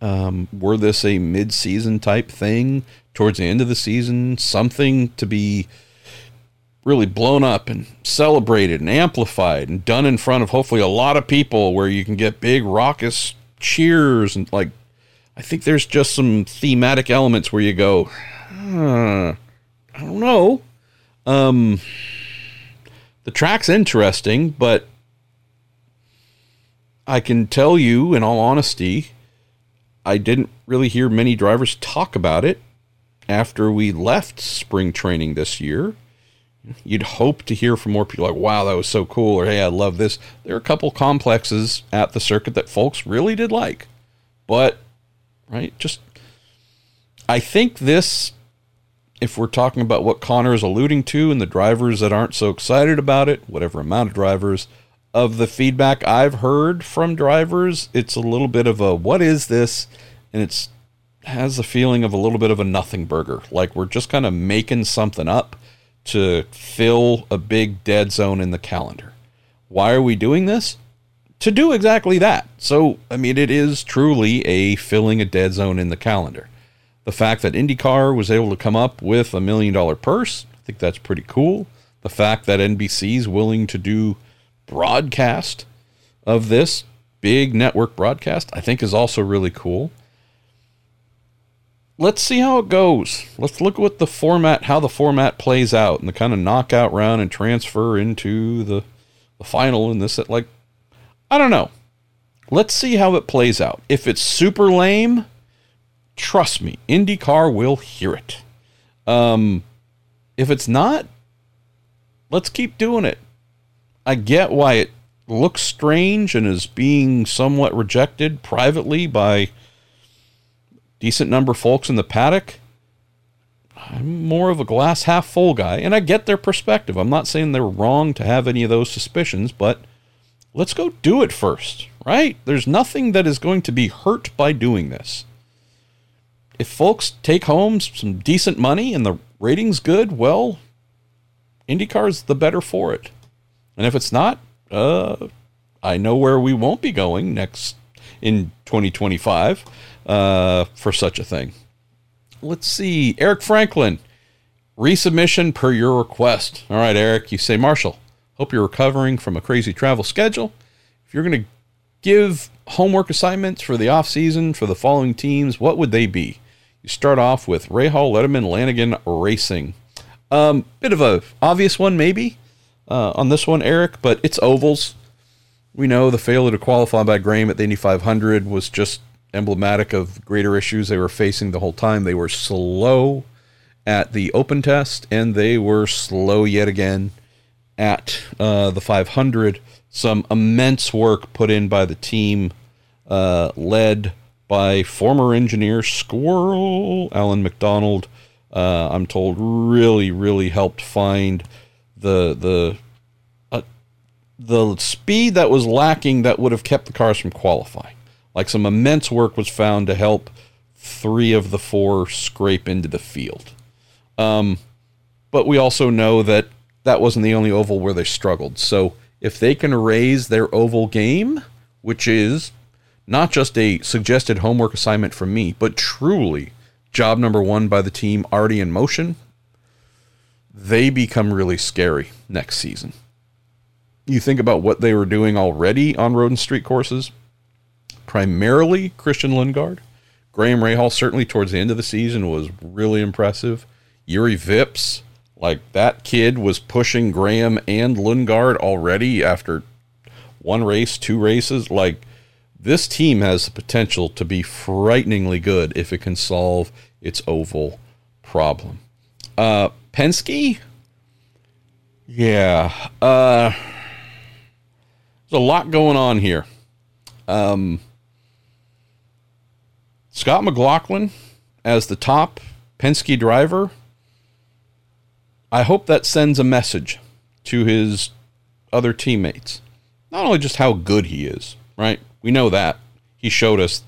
Um, were this a mid season type thing towards the end of the season, something to be really blown up and celebrated and amplified and done in front of hopefully a lot of people where you can get big raucous cheers and like I think there's just some thematic elements where you go, I don't know. Um, the track's interesting, but I can tell you, in all honesty, I didn't really hear many drivers talk about it after we left spring training this year you'd hope to hear from more people like, wow, that was so cool, or hey, I love this. There are a couple complexes at the circuit that folks really did like. But, right, just, I think this, if we're talking about what Connor is alluding to and the drivers that aren't so excited about it, whatever amount of drivers, of the feedback I've heard from drivers, it's a little bit of a, what is this? And it's, has a feeling of a little bit of a nothing burger. Like we're just kind of making something up to fill a big dead zone in the calendar. Why are we doing this? To do exactly that. So, I mean, it is truly a filling a dead zone in the calendar. The fact that IndyCar was able to come up with a million dollar purse, I think that's pretty cool. The fact that NBC is willing to do broadcast of this big network broadcast, I think is also really cool let's see how it goes. Let's look at what the format, how the format plays out, and the kind of knockout round and transfer into the the final and this. Like, I don't know. Let's see how it plays out. If it's super lame, trust me, IndyCar will hear it. Um, if it's not, let's keep doing it. I get why it looks strange and is being somewhat rejected privately by decent number of folks in the paddock. I'm more of a glass half full guy, and I get their perspective. I'm not saying they're wrong to have any of those suspicions, but let's go do it first, right? There's nothing that is going to be hurt by doing this. If folks take home some decent money and the rating's good, well, IndyCar's the better for it. And if it's not, uh, I know where we won't be going next in 2025 uh, for such a thing. Let's see. Eric Franklin, resubmission per your request. All right, Eric, you say, Marshall, hope you're recovering from a crazy travel schedule. If you're going to give homework assignments for the off season for the following teams, what would they be? You start off with Ray Rahal, Letterman, Lanigan Racing. Um, bit of a obvious one, maybe uh, on this one, Eric, but it's ovals. We know the failure to qualify by Graham at the Indy 500 was just emblematic of greater issues they were facing the whole time. They were slow at the open test, and they were slow yet again at uh, the 500. Some immense work put in by the team, uh, led by former engineer Squirrel Allen McDonald. Uh, I'm told really, really helped find the the uh, the speed that was lacking that would have kept the cars from qualifying. Like some immense work was found to help three of the four scrape into the field. Um, but we also know that that wasn't the only oval where they struggled. So if they can raise their oval game, which is not just a suggested homework assignment from me, but truly job number one by the team already in motion, they become really scary next season. You think about what they were doing already on road and street courses, primarily Christian Lundgaard. Graham Rahal certainly towards the end of the season was really impressive. Juri Vips, like that kid was pushing Graham and Lundgaard already after one race, two races. Like this team has the potential to be frighteningly good if it can solve its oval problem. Uh, Penske, yeah, uh, there's a lot going on here. Um, Scott McLaughlin as the top Penske driver, I hope that sends a message to his other teammates not only just how good he is, right? We know that. He showed us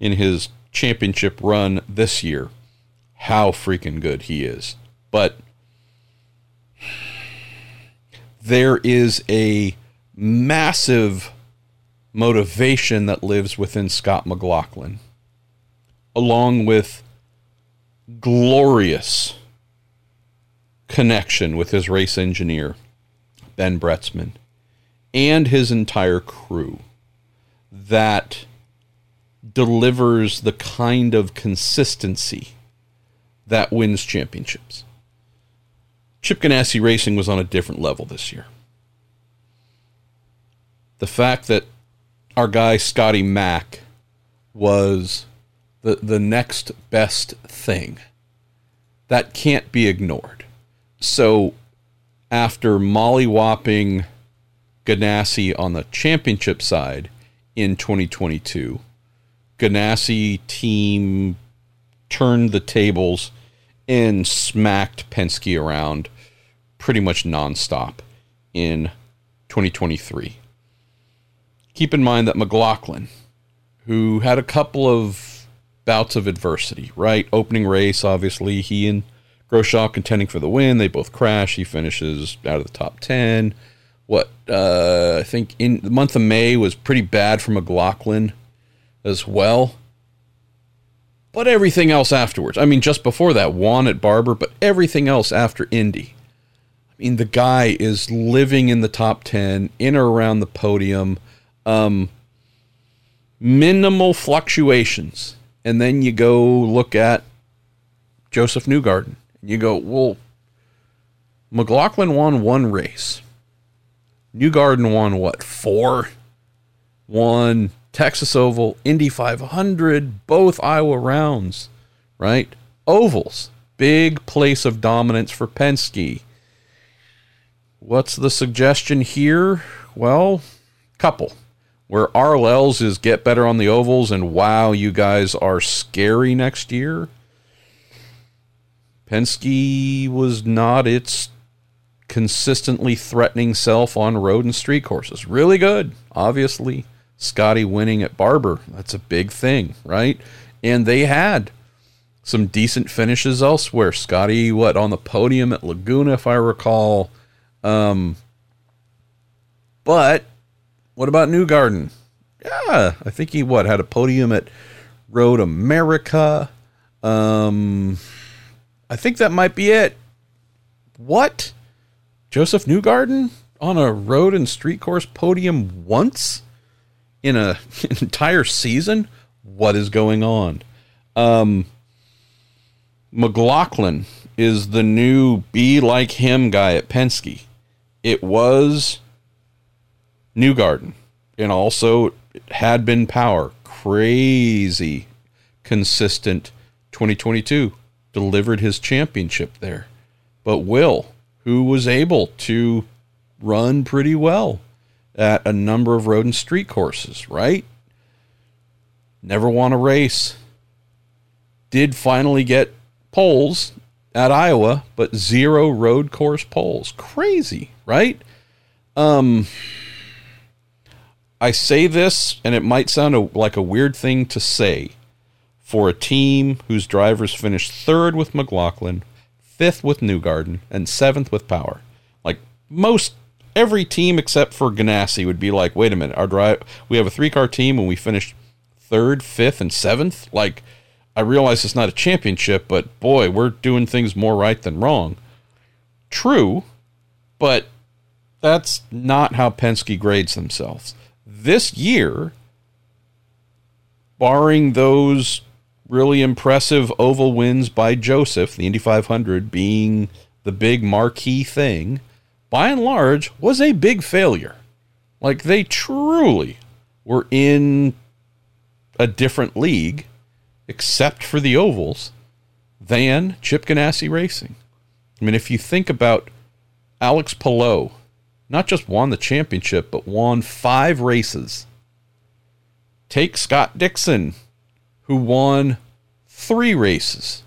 in his championship run this year how freaking good he is. But there is a massive motivation that lives within Scott McLaughlin, along with glorious connection with his race engineer, Ben Bretzman, and his entire crew that delivers the kind of consistency that wins championships. Chip Ganassi Racing was on a different level this year. The fact that our guy Scotty Mack was the the next best thing that can't be ignored. So after mollywhopping Ganassi on the championship side in 2022, Ganassi team turned the tables and smacked Penske around pretty much nonstop in 2023. Keep in mind that McLaughlin, who had a couple of bouts of adversity, right? Opening race, obviously, he and Grosjean contending for the win. They both crash. He finishes out of the top 10. What, uh, I think in the month of May was pretty bad for McLaughlin as well. But everything else afterwards, I mean, just before that, won at Barber, but everything else after Indy. I mean, the guy is living in the top 10, in or around the podium, um, minimal fluctuations. And then you go look at Josef Newgarden. And you go, well, McLaughlin won one race. Newgarden won what, four? Won Texas Oval, Indy 500, both Iowa rounds, right? Ovals, big place of dominance for Penske. What's the suggestion here? Well, couple. Where RLLs is get better on the ovals and wow, you guys are scary next year. Penske was not its consistently threatening self on road and street courses. Really good, obviously Scotty winning at Barber. That's a big thing, right? And they had some decent finishes elsewhere. Scotty, what, on the podium at Laguna, if I recall. Um, but what about Newgarden? Yeah, I think he, what, had a podium at Road America. Um, I think that might be it. What? Josef Newgarden on a road and street course podium once? in a an entire season? What is going on? Um, McLaughlin is the new be like him guy at Penske. It was Newgarden, and also had been power. Crazy consistent 2022 delivered his championship there. But Will, who was able to run pretty well at a number of road and street courses, right? Never won a race. Did finally get poles at Iowa, but zero road course poles. Crazy, right? Um I say this and it might sound a, like a weird thing to say for a team whose drivers finished third with McLaughlin, fifth with Newgarden, and seventh with Power. Like most every team except for Ganassi would be like, wait a minute, our drive we have a three car team and we finished third, fifth, and seventh. Like, I realize it's not a championship, but boy, we're doing things more right than wrong. True, but that's not how Penske grades themselves. This year, barring those really impressive oval wins by Josef, the Indy 500 being the big marquee thing, by and large, was a big failure. Like they truly were in a different league, except for the ovals, than Chip Ganassi Racing. I mean, if you think about Alex Palou, not just won the championship, but won five races. Take Scott Dixon, who won three races.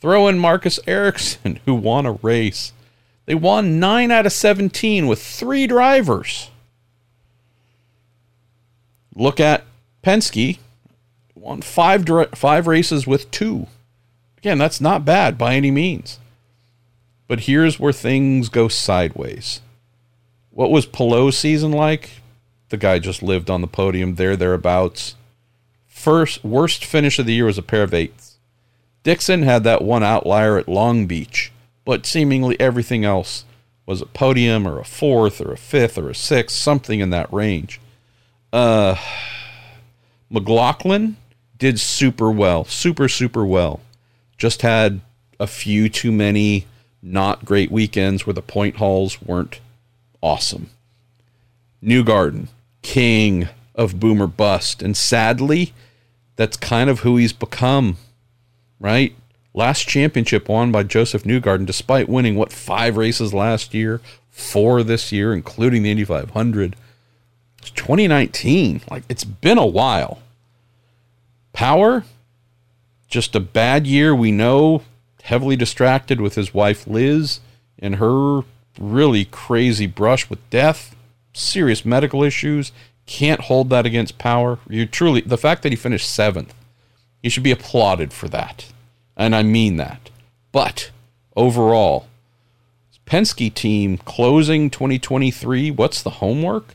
Throw in Marcus Ericsson, who won a race. They won 9 out of 17 with three drivers. look at Penske, won five five races with two. Again, that's not bad by any means. But here's where things go sideways. What was Palou's season like? The guy just lived on the podium there, thereabouts. First worst finish of the year was a pair of eighths. Dixon had that one outlier at Long Beach, but seemingly everything else was a podium or a fourth or a fifth or a sixth, something in that range. Uh, McLaughlin did super well, super, super well. Just had a few too many not great weekends where the point hauls weren't awesome. Newgarden, king of boomer bust. And sadly, that's kind of who he's become, right? Last championship won by Josef Newgarden, despite winning, what, five races last year, four this year, including the Indy 500. It's 2019. Like, it's been a while. Power, just a bad year. We know, heavily distracted with his wife Liz and her really crazy brush with death, serious medical issues. Can't hold that against Power. You truly, the fact that he finished seventh, he should be applauded for that. And I mean that. But overall, Penske team closing 2023, what's the homework?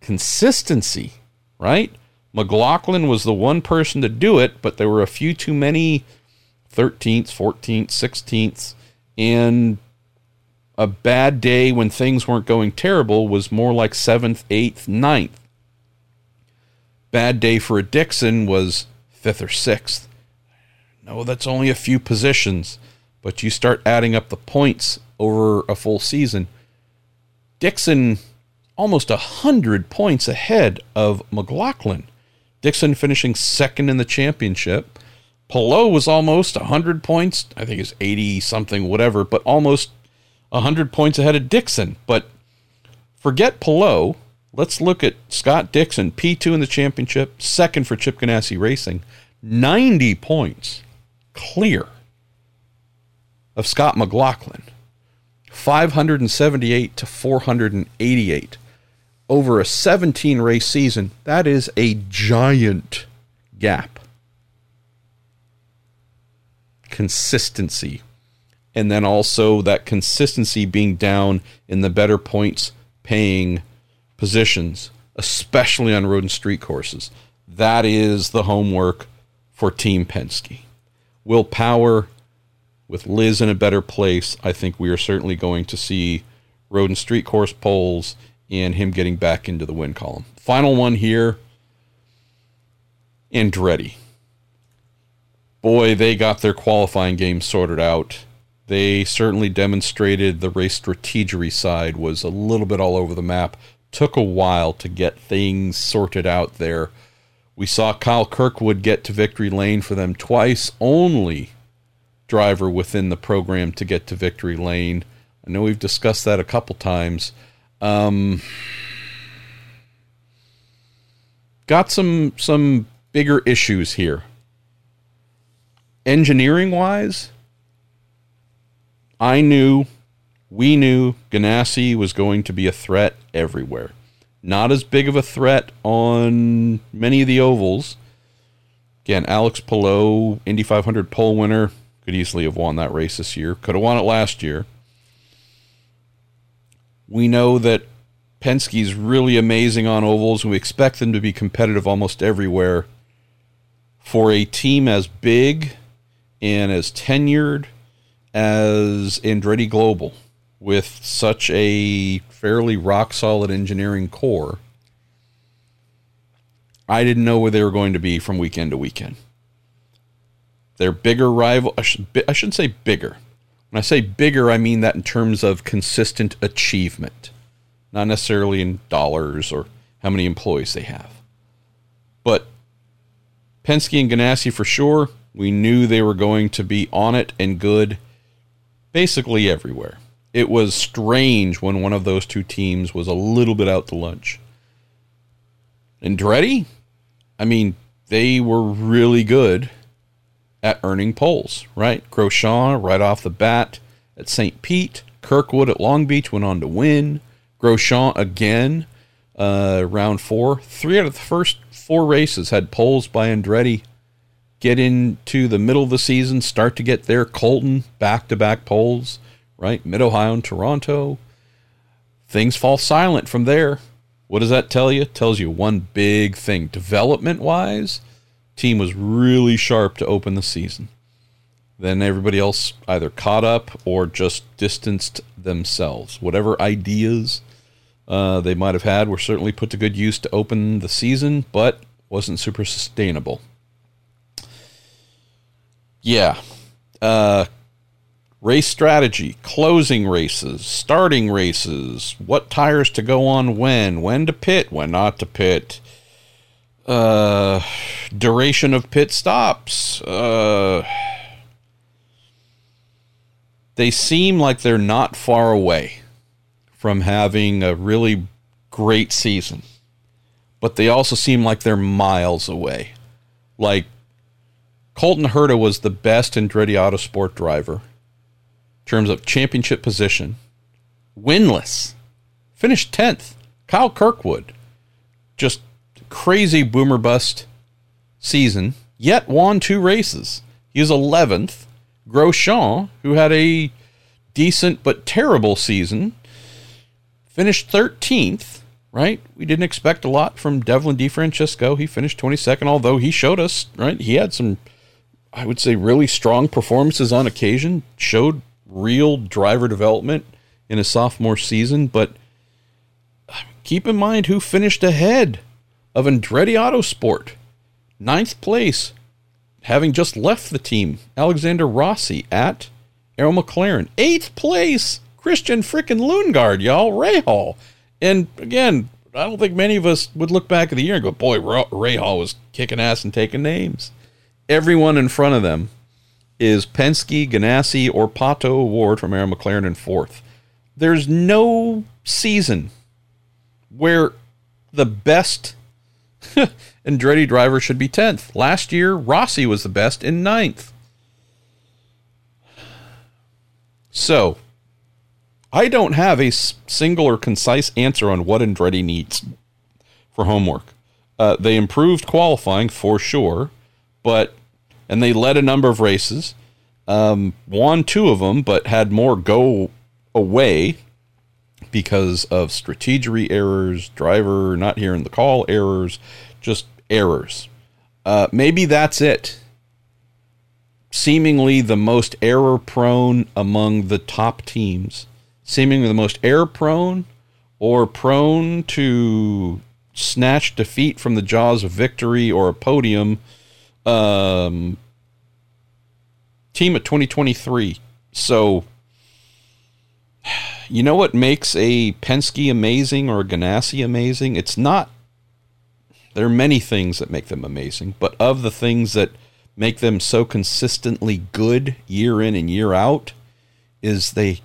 Consistency, right? McLaughlin was the one person to do it, but there were a few too many 13th, 14th, 16th, and a bad day when things weren't going terrible was more like 7th, 8th, 9th. Bad day for a Dixon was 5th or 6th. No, that's only a few positions, but you start adding up the points over a full season. Dixon almost a 100 points ahead of McLaughlin. Dixon finishing second in the championship. Palou was almost 100 points. I think it's 80 something, whatever, but almost 100 points ahead of Dixon. But forget Palou. Let's look at Scott Dixon, P2 in the championship, second for Chip Ganassi Racing, 90 points clear of Scott McLaughlin. 578 to 488 over a 17 race season. That is a giant gap. Consistency. And then also that consistency being down in the better points paying positions, especially on road and street courses. That is the homework for Team Penske. Will Power, with Liz in a better place, I think we are certainly going to see road and street course poles and him getting back into the win column. Final one here Andretti. Boy, they got their qualifying game sorted out. They certainly demonstrated the race strategery side was a little bit all over the map. Took a while to get things sorted out there. We saw Kyle Kirkwood get to victory lane for them twice, only driver within the program to get to victory lane. I know we've discussed that a couple times. Um, got some some bigger issues here. Engineering wise, I knew, we knew Ganassi was going to be a threat everywhere. Not as big of a threat on many of the ovals. Again, Alex Palou, Indy 500 pole winner, could easily have won that race this year. Could have won it last year. We know that Penske's really amazing on ovals, and we expect them to be competitive almost everywhere. For a team as big and as tenured as Andretti Global, with such a fairly rock solid engineering core, I didn't know where they were going to be from weekend to weekend. Their bigger rival, I, should, I shouldn't say bigger. When I say bigger, I mean that in terms of consistent achievement, not necessarily in dollars or how many employees they have. But Penske and Ganassi for sure, we knew they were going to be on it and good basically everywhere. It was strange when one of those two teams was a little bit out to lunch. Andretti, I mean, they were really good at earning poles, right? Grosjean right off the bat at St. Pete. Kirkwood at Long Beach went on to win. Grosjean again uh, round four. Three out of the first four races had poles by Andretti. Get into the middle of the season, start to get there. Colton back to back poles, right? Mid Ohio and Toronto. Things fall silent from there. What does that tell you? It tells you one big thing. Development wise, team was really sharp to open the season. Then everybody else either caught up or just distanced themselves. Whatever ideas uh, they might have had were certainly put to good use to open the season, but wasn't super sustainable. Yeah. Uh, race strategy, closing races, starting races, what tires to go on when, when to pit, when not to pit, uh, duration of pit stops. Uh, they seem like they're not far away from having a really great season, but they also seem like they're miles away. Like Colton Herta was the best Andretti Autosport driver in terms of championship position, winless, finished 10th. Kyle Kirkwood, just crazy boomer bust season, yet won two races. He was 11th. Grosjean, who had a decent but terrible season, finished 13th, right? We didn't expect a lot from Devlin DeFrancesco. He finished 22nd, although he showed us, right? He had some, I would say, really strong performances on occasion, showed real driver development in his sophomore season. But um, keep in mind who finished ahead of Andretti Autosport. Ninth place, having just left the team, Alexander Rossi at Arrow McLaren. Eighth place, Christian frickin' Lundgaard, y'all, Rahal. And again, I don't think many of us would look back at the year and go, boy, Rahal was kicking ass and taking names. Everyone in front of them is Penske, Ganassi, or Pato O'Ward from Arrow McLaren in fourth. There's no season where the best Andretti driver should be 10th. Last year, Rossi was the best in ninth. So, I don't have a single or concise answer on what Andretti needs for homework. Uh, they improved qualifying for sure, but and they led a number of races, um, won two of them, but had more go away because of strategery errors, driver not hearing the call errors, just errors. Uh, maybe that's it seemingly the most error prone among the top teams seemingly the most error prone or prone to snatch defeat from the jaws of victory or a podium um, team of 2023. So, you know what makes a Penske amazing or a Ganassi amazing? It's not, there are many things that make them amazing, but of the things that make them so consistently good year in and year out, is they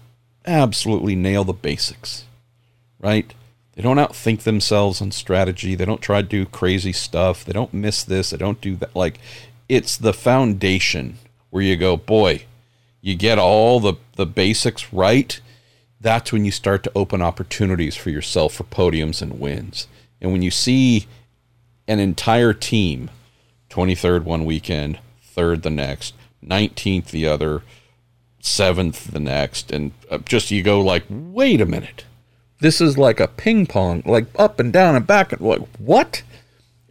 absolutely nail the basics, right? They don't outthink themselves on strategy. They don't try to do crazy stuff. They don't miss this. They don't do that. Like, it's the foundation where you go, boy, you get all the, the basics right. That's when you start to open opportunities for yourself for podiums and wins. And when you see an entire team, 23rd one weekend, third the next, 19th the other, seventh the next, and uh, just you go like, wait a minute, this is like a ping pong, like up and down and back, and like what?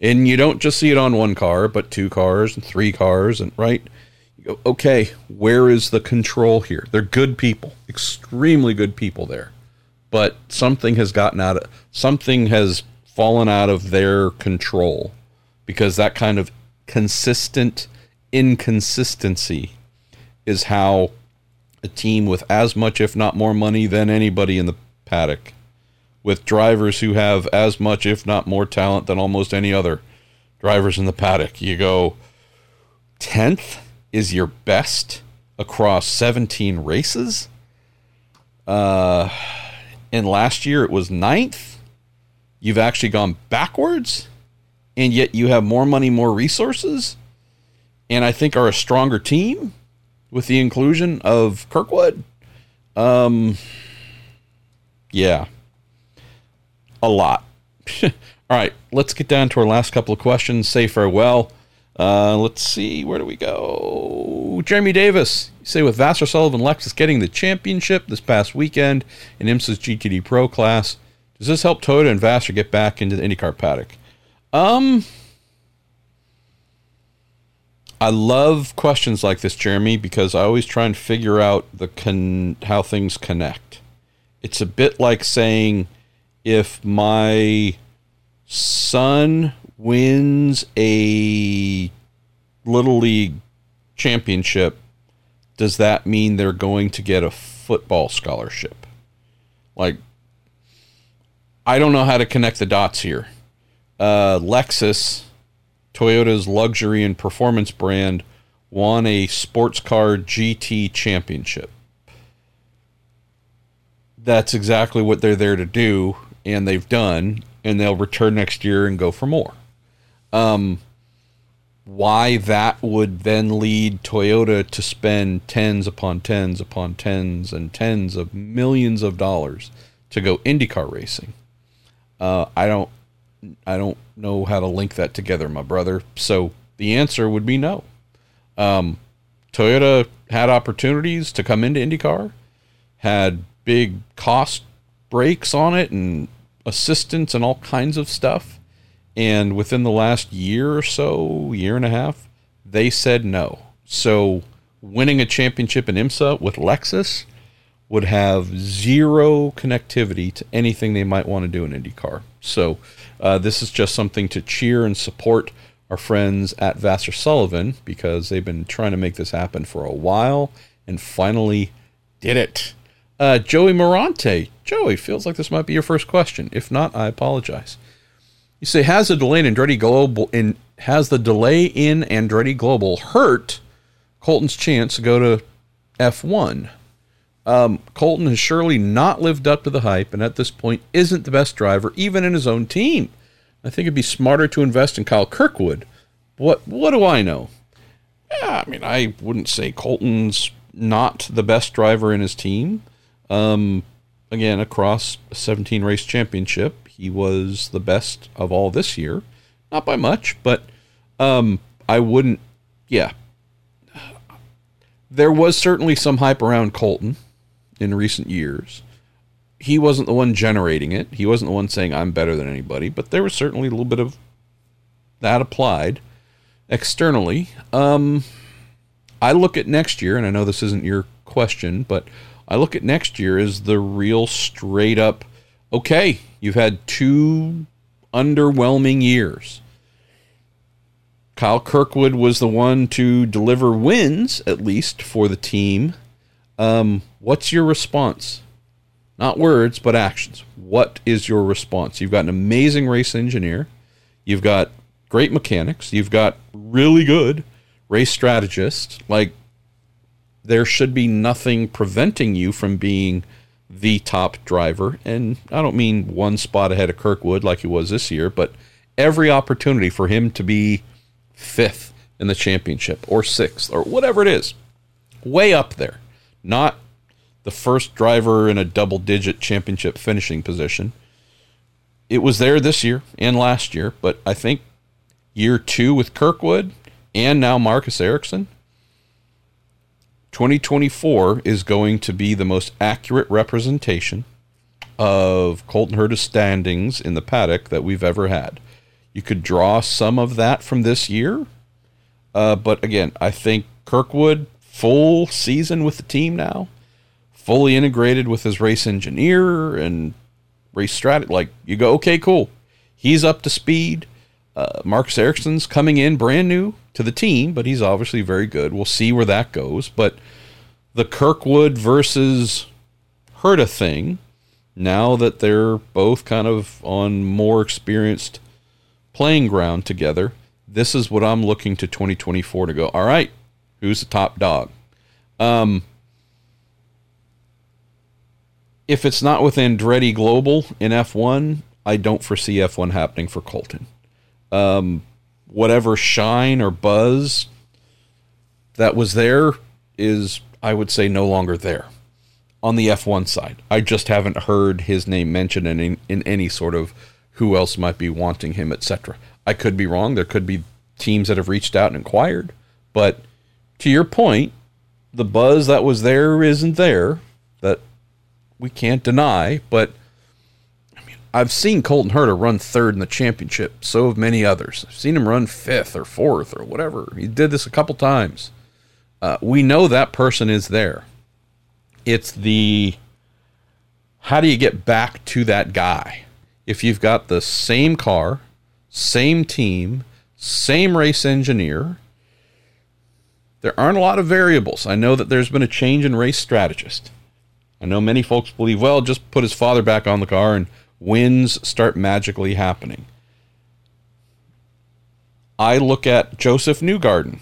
And you don't just see it on one car, but two cars and three cars, and right. You go, okay, where is the control here? They're good people, extremely good people there, but something has gotten out of something has fallen out of their control because that kind of consistent inconsistency is how a team with as much, if not more, money than anybody in the paddock, with drivers who have as much, if not more, talent than almost any other drivers in the paddock. You go 10th is your best across 17 races. Uh, and last year it was ninth. You've actually gone backwards, and yet you have more money, more resources, and I think are a stronger team with the inclusion of Kirkwood. Um, yeah, a lot. All right, let's get down to our last couple of questions. Say farewell. Uh, let's see, where do we go? Jeremy Davis, you say with Vasser Sullivan Lexus getting the championship this past weekend in IMSA's GTD Pro class, does this help Toyota and Vasser get back into the IndyCar paddock? Um, I love questions like this, Jeremy, because I always try and figure out the con- how things connect. It's a bit like saying if my son wins a little league championship, does that mean they're going to get a football scholarship? Like, I don't know how to connect the dots here. Uh, Lexus, Toyota's luxury and performance brand, won a sports car GT championship. That's exactly what they're there to do, and they've done, and they'll return next year and go for more. Um, why that would then lead Toyota to spend tens upon tens upon tens and tens of millions of dollars to go IndyCar racing. Uh, I don't, I don't know how to link that together, my brother. So the answer would be no. Um, Toyota had opportunities to come into IndyCar, had big cost breaks on it and assistance and all kinds of stuff. And within the last year or so, year and a half, they said no. So winning a championship in IMSA with Lexus would have zero connectivity to anything they might want to do in IndyCar. So uh, this is just something to cheer and support our friends at Vasser Sullivan because they've been trying to make this happen for a while and finally did it. Uh, Joey Morante. Joey, feels like this might be your first question. If not, I apologize. You say, has the delay in Andretti Global in has the delay in Andretti Global hurt Colton's chance to go to F1? Um, Colton has surely not lived up to the hype, and at this point isn't the best driver, even in his own team. I think it'd be smarter to invest in Kyle Kirkwood. What what do I know? Yeah, I mean, I wouldn't say Colton's not the best driver in his team. Um, again, across a 17 race championship, he was the best of all this year. Not by much, but um, I wouldn't, yeah. There was certainly some hype around Colton in recent years. He wasn't the one generating it. He wasn't the one saying, I'm better than anybody, but there was certainly a little bit of that applied externally. Um, I look at next year, and I know this isn't your question, but I look at next year as the real straight up okay, you've had two underwhelming years. Kyle Kirkwood was the one to deliver wins, at least for the team. Um, what's your response? Not words, but actions. What is your response? You've got an amazing race engineer. You've got great mechanics. You've got really good race strategists. Like there should be nothing preventing you from being the top driver. And I don't mean one spot ahead of Kirkwood like he was this year, but every opportunity for him to be fifth in the championship or sixth or whatever it is, way up there. Not the first driver in a double digit championship finishing position. It was there this year and last year, but I think year two with Kirkwood and now Marcus Ericsson 2024 is going to be the most accurate representation of Colton Herta's standings in the paddock that we've ever had. You could draw some of that from this year, uh, but again, I think Kirkwood full season with the team now, fully integrated with his race engineer and race strategy. Like you go, okay, cool, he's up to speed. Uh, Marcus Ericsson's coming in brand new to the team, but he's obviously very good. We'll see where that goes. But the Kirkwood versus Herta thing, now that they're both kind of on more experienced playing ground together, this is what I'm looking to 2024 to go. All right, who's the top dog? Um, if it's not with Andretti Global in F1, I don't foresee F1 happening for Colton. Um, whatever shine or buzz that was there is, I would say, no longer there on the F1 side. I just haven't heard his name mentioned in, in any sort of who else might be wanting him, etc. I could be wrong. There could be teams that have reached out and inquired. But to your point, the buzz that was there isn't there that we can't deny. But I've seen Colton Herta run third in the championship. So have many others. I've seen him run fifth or fourth or whatever. He did this a couple times. Uh, we know that person is there. It's the how do you get back to that guy? If you've got the same car, same team, same race engineer, there aren't a lot of variables. I know that there's been a change in race strategist. I know many folks believe, well, just put his father back on the car and wins start magically happening. I look at Josef Newgarden,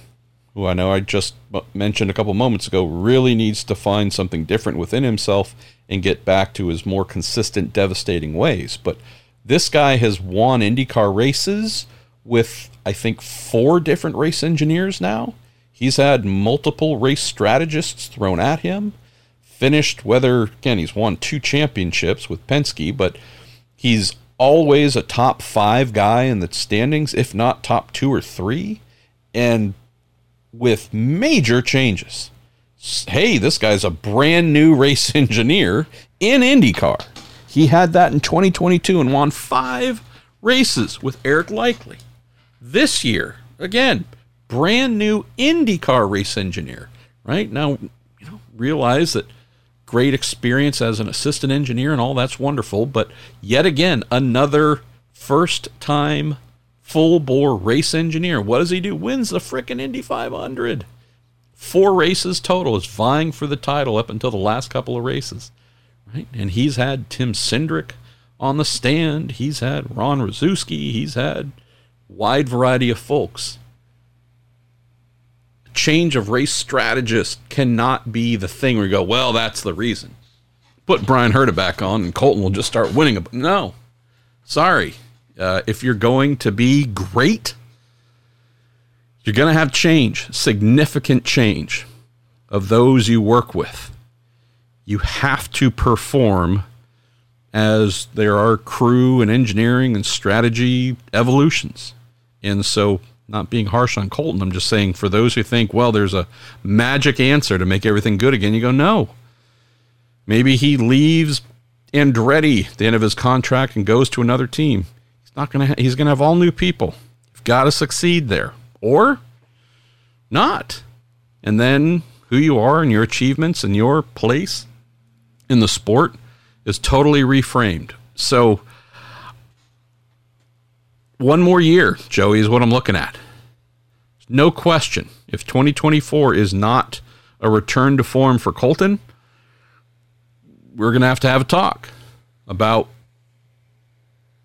who I know I just mentioned a couple moments ago, really needs to find something different within himself and get back to his more consistent, devastating ways. But this guy has won IndyCar races with, I think, four different race engineers now. He's had multiple race strategists thrown at him. Finished whether, again, he's won two championships with Penske, but he's always a top five guy in the standings, if not top two or three. And with major changes. Hey, this guy's a brand new race engineer in IndyCar. He had that in 2022 and won five races with Eric Leichtle. This year, again, brand new IndyCar race engineer. Right now, you know, realize that great experience as an assistant engineer and all that's wonderful, but yet again, another first time full bore race engineer. What does he do? Wins the frickin' Indy 500. Four races total is vying for the title up until the last couple of races. Right? And he's had Tim Cindric on the stand. He's had Ron Ruzewski. He's had wide variety of folks. Change of race strategist cannot be the thing where you go, well, that's the reason. Put Bryan Herta back on and Colton will just start winning. No, sorry. Uh, if you're going to be great, you're going to have change, significant change of those you work with. You have to perform as there are crew and engineering and strategy evolutions. And so, not being harsh on Colton, I'm just saying for those who think, well, there's a magic answer to make everything good again, you go, no. Maybe he leaves Andretti at the end of his contract and goes to another team He's not to. Ha- he's to have all new people. You've got to succeed there, or not. And then who you are and your achievements and your place in the sport is totally reframed. So, one more year, Joey, is what I'm looking at. No question. If 2024 is not a return to form for Colton, we're going to have to have a talk about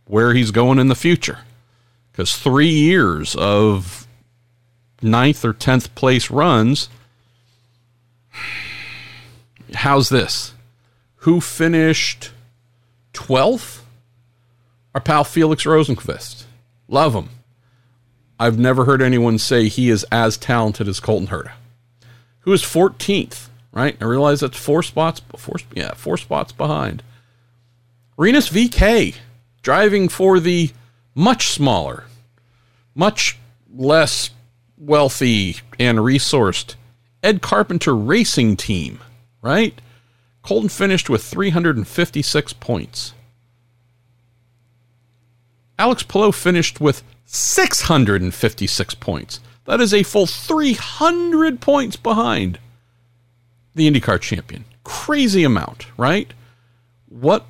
where he's going in the future. Because three years of ninth or tenth place runs. How's this? Who finished 12th? Our pal Felix Rosenqvist. Love him. I've never heard anyone say he is as talented as Colton Herta. Who is 14th, right? I realize that's four spots, four, yeah, four spots behind. Rinus VeeKay driving for the much smaller, much less wealthy and resourced Ed Carpenter Racing Team, right? Colton finished with 356 points. Alex Palou finished with 656 points. That is a full 300 points behind the IndyCar champion. Crazy amount, right? What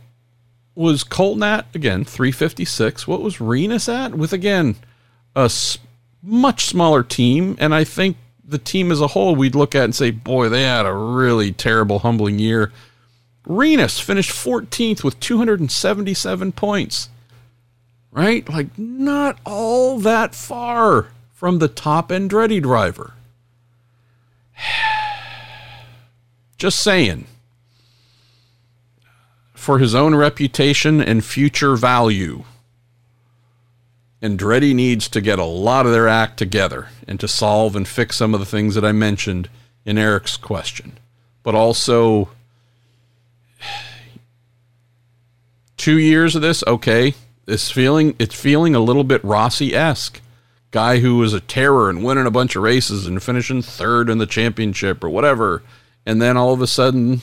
was Colton at? Again, 356. What was Rinus at? With, again, a much smaller team. And I think the team as a whole, we'd look at and say, boy, they had a really terrible, humbling year. Rinus finished 14th with 277 points. Right? Like, not all that far from the top Andretti driver. Just saying for his own reputation and future value. Andretti needs to get a lot of their act together and to solve and fix some of the things that I mentioned in Eric's question. But also, two years of this, okay. It's feeling it's feeling a little bit Rossi esque. Guy who was a terror and winning a bunch of races and finishing third in the championship or whatever. And then all of a sudden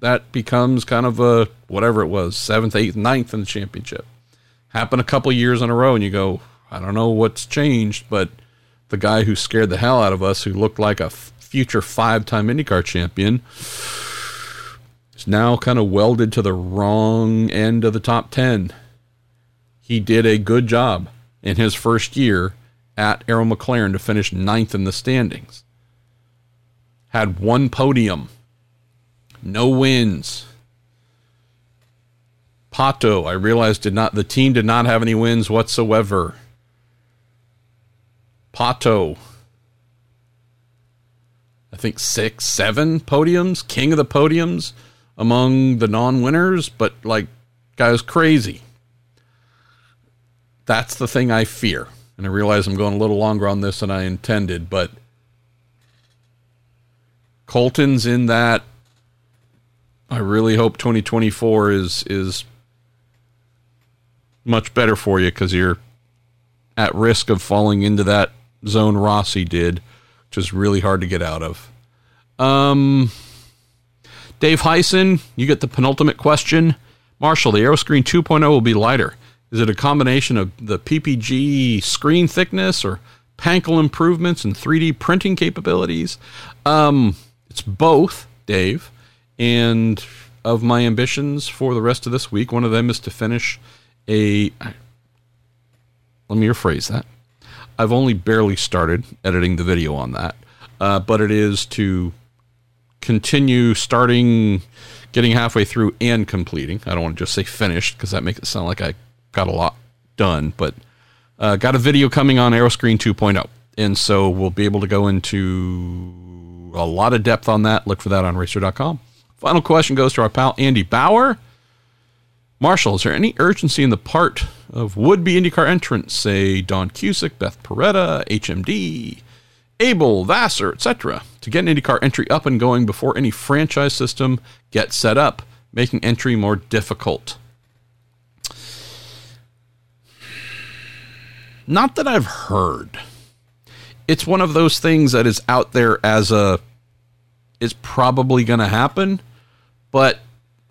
that becomes kind of a whatever it was, seventh, eighth, ninth in the championship. Happen a couple years in a row and you go, I don't know what's changed, but the guy who scared the hell out of us, who looked like a future five time IndyCar champion, is now kind of welded to the wrong end of the top 10 he did a good job in his first year at Arrow McLaren to finish ninth in the standings. Had one podium, no wins. Pato, I realized did not the team did not have any wins whatsoever. Pato, I think six, seven podiums, king of the podiums among the non-winners, but like guy was crazy. That's the thing I fear. And I realize I'm going a little longer on this than I intended, but Colton's in that. I really hope 2024 is is much better for you because you're at risk of falling into that zone Rossi did, which is really hard to get out of. Um, Dave Heisen, you get the penultimate question. Marshall, the Aeroscreen 2.0 will be lighter. Is it a combination of the PPG screen thickness or Pankel improvements and 3D printing capabilities? Um, it's both, Dave. And of my ambitions for the rest of this week, one of them is to finish a. Let me rephrase that. I've only barely started editing the video on that, uh, but it is to continue starting, getting halfway through and completing. I don't want to just say finished because that makes it sound like I got a lot done, but uh, got a video coming on Aeroscreen 2.0. And so we'll be able to go into a lot of depth on that. Look for that on racer.com. Final question goes to our pal Andy Bauer. Marshall, is there any urgency in the part of would be IndyCar entrants, say Don Cusick, Beth Paretta, HMD, Abel, Vasser, etc., to get an IndyCar entry up and going before any franchise system gets set up, making entry more difficult? Not that I've heard. It's one of those things that is out there as a is probably going to happen, but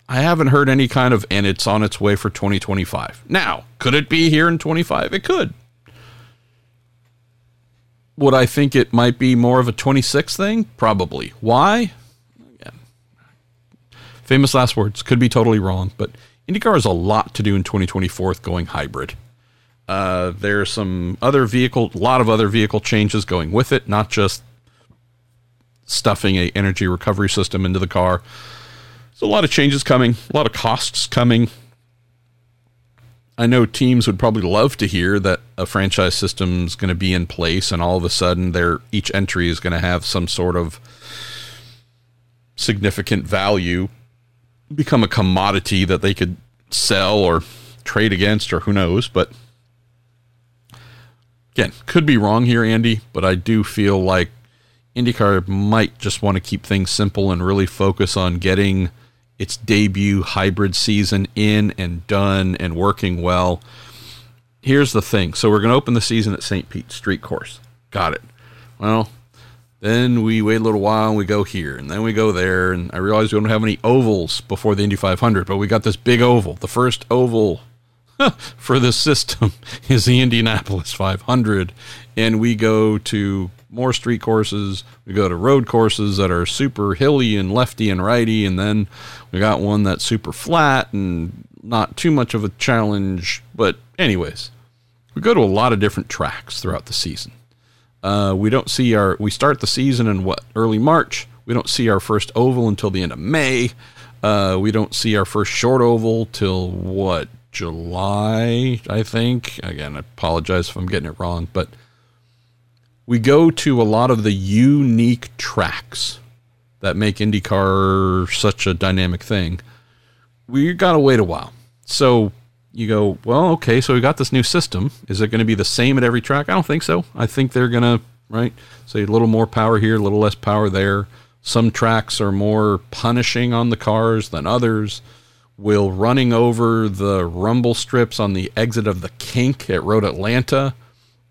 I haven't heard any kind of and it's on its way for 2025. Now, could it be here in 25? It could. Would I think it might be more of a 26 thing? Probably. Why? Famous last words. Could be totally wrong, but IndyCar has a lot to do in 2024 with going hybrid. Uh, there's some other vehicle, a lot of other vehicle changes going with it, not just stuffing a energy recovery system into the car. There's a lot of changes coming, a lot of costs coming. I know teams would probably love to hear that a franchise system is going to be in place, and all of a sudden, their each entry is going to have some sort of significant value, become a commodity that they could sell or trade against, or who knows. But again, could be wrong here, Andy, but I do feel like IndyCar might just want to keep things simple and really focus on getting its debut hybrid season in and done and working well. Here's the thing. So we're going to open the season at St. Pete Street Course. Got it. Well, then we wait a little while and we go here and then we go there. And I realize we don't have any ovals before the Indy 500, but we got this big oval, the first oval for this system is the Indianapolis 500. And we go to more street courses. We go to road courses that are super hilly and lefty and righty. And then we got one that's super flat and not too much of a challenge. But, anyways, we go to a lot of different tracks throughout the season. Uh, we don't see our, we start the season in what, early March. We don't see our first oval until the end of May. Uh, we don't see our first short oval till what, July, I think. Again, I apologize if I'm getting it wrong, but we go to a lot of the unique tracks that make IndyCar such a dynamic thing. We got to wait a while. So you go, well, okay, so we got this new system. Is it going to be the same at every track? I don't think so. I think they're going to, right, say a little more power here, a little less power there. Some tracks are more punishing on the cars than others Will running over the rumble strips on the exit of the kink at Road Atlanta,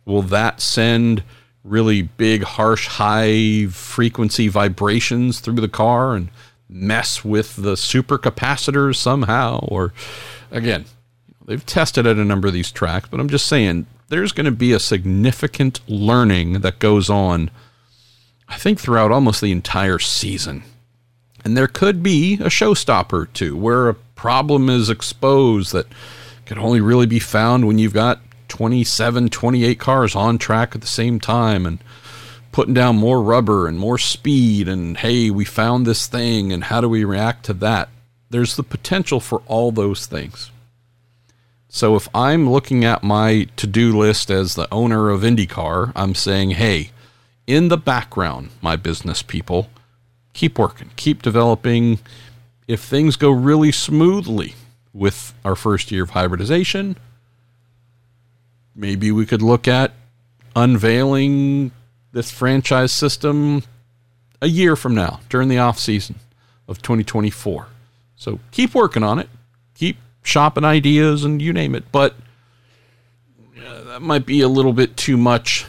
will that send really big, harsh, high frequency vibrations through the car and mess with the supercapacitors somehow? Or again, they've tested at a number of these tracks, but I'm just saying there's going to be a significant learning that goes on, I think, throughout almost the entire season. And there could be a showstopper too, where a problem is exposed that can only really be found when you've got 27, 28 cars on track at the same time and putting down more rubber and more speed. And hey, we found this thing, and how do we react to that? There's the potential for all those things. So if I'm looking at my to do list as the owner of IndyCar, I'm saying, hey, in the background, my business people, keep working, keep developing. If things go really smoothly with our first year of hybridization, maybe we could look at unveiling this franchise system a year from now during the off season of 2024. So keep working on it. Keep shopping ideas and you name it. But uh, that might be a little bit too much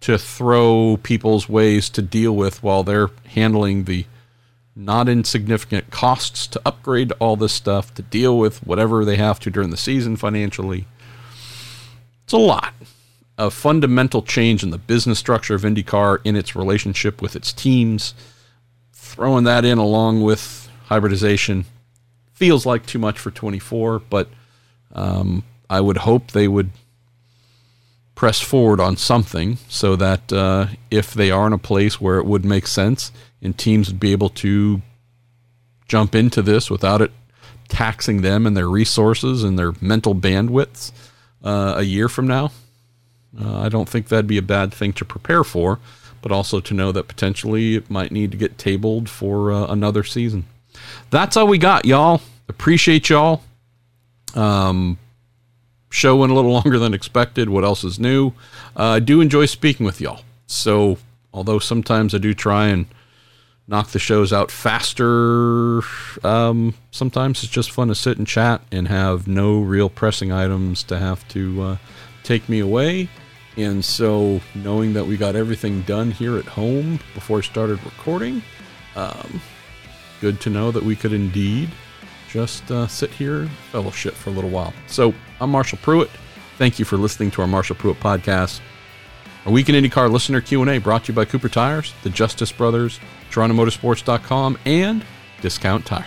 to throw people's ways to deal with while they're handling the not insignificant costs to upgrade all this stuff, to deal with whatever they have to during the season financially. It's a lot. A fundamental change in the business structure of IndyCar in its relationship with its teams. Throwing that in along with hybridization feels like too much for 24, but um, I would hope they would press forward on something so that uh, if they are in a place where it would make sense and teams would be able to jump into this without it taxing them and their resources and their mental bandwidths uh, a year from now. Uh, I don't think that'd be a bad thing to prepare for, but also to know that potentially it might need to get tabled for uh, another season. That's all we got, y'all. Appreciate y'all. Um, show went a little longer than expected. What else is new? Uh, I do enjoy speaking with y'all. So, although sometimes I do try and knock the shows out faster, um, sometimes it's just fun to sit and chat and have no real pressing items to have to uh, take me away. And so, knowing that we got everything done here at home before I started recording, um, good to know that we could indeed just uh, sit here fellowship for a little while. So I'm Marshall Pruett. Thank you for listening to our Marshall Pruett podcast. Our Week In IndyCar listener Q&A brought to you by Cooper Tires, the Justice Brothers, TorontoMotorsports.com, and Discount Tire.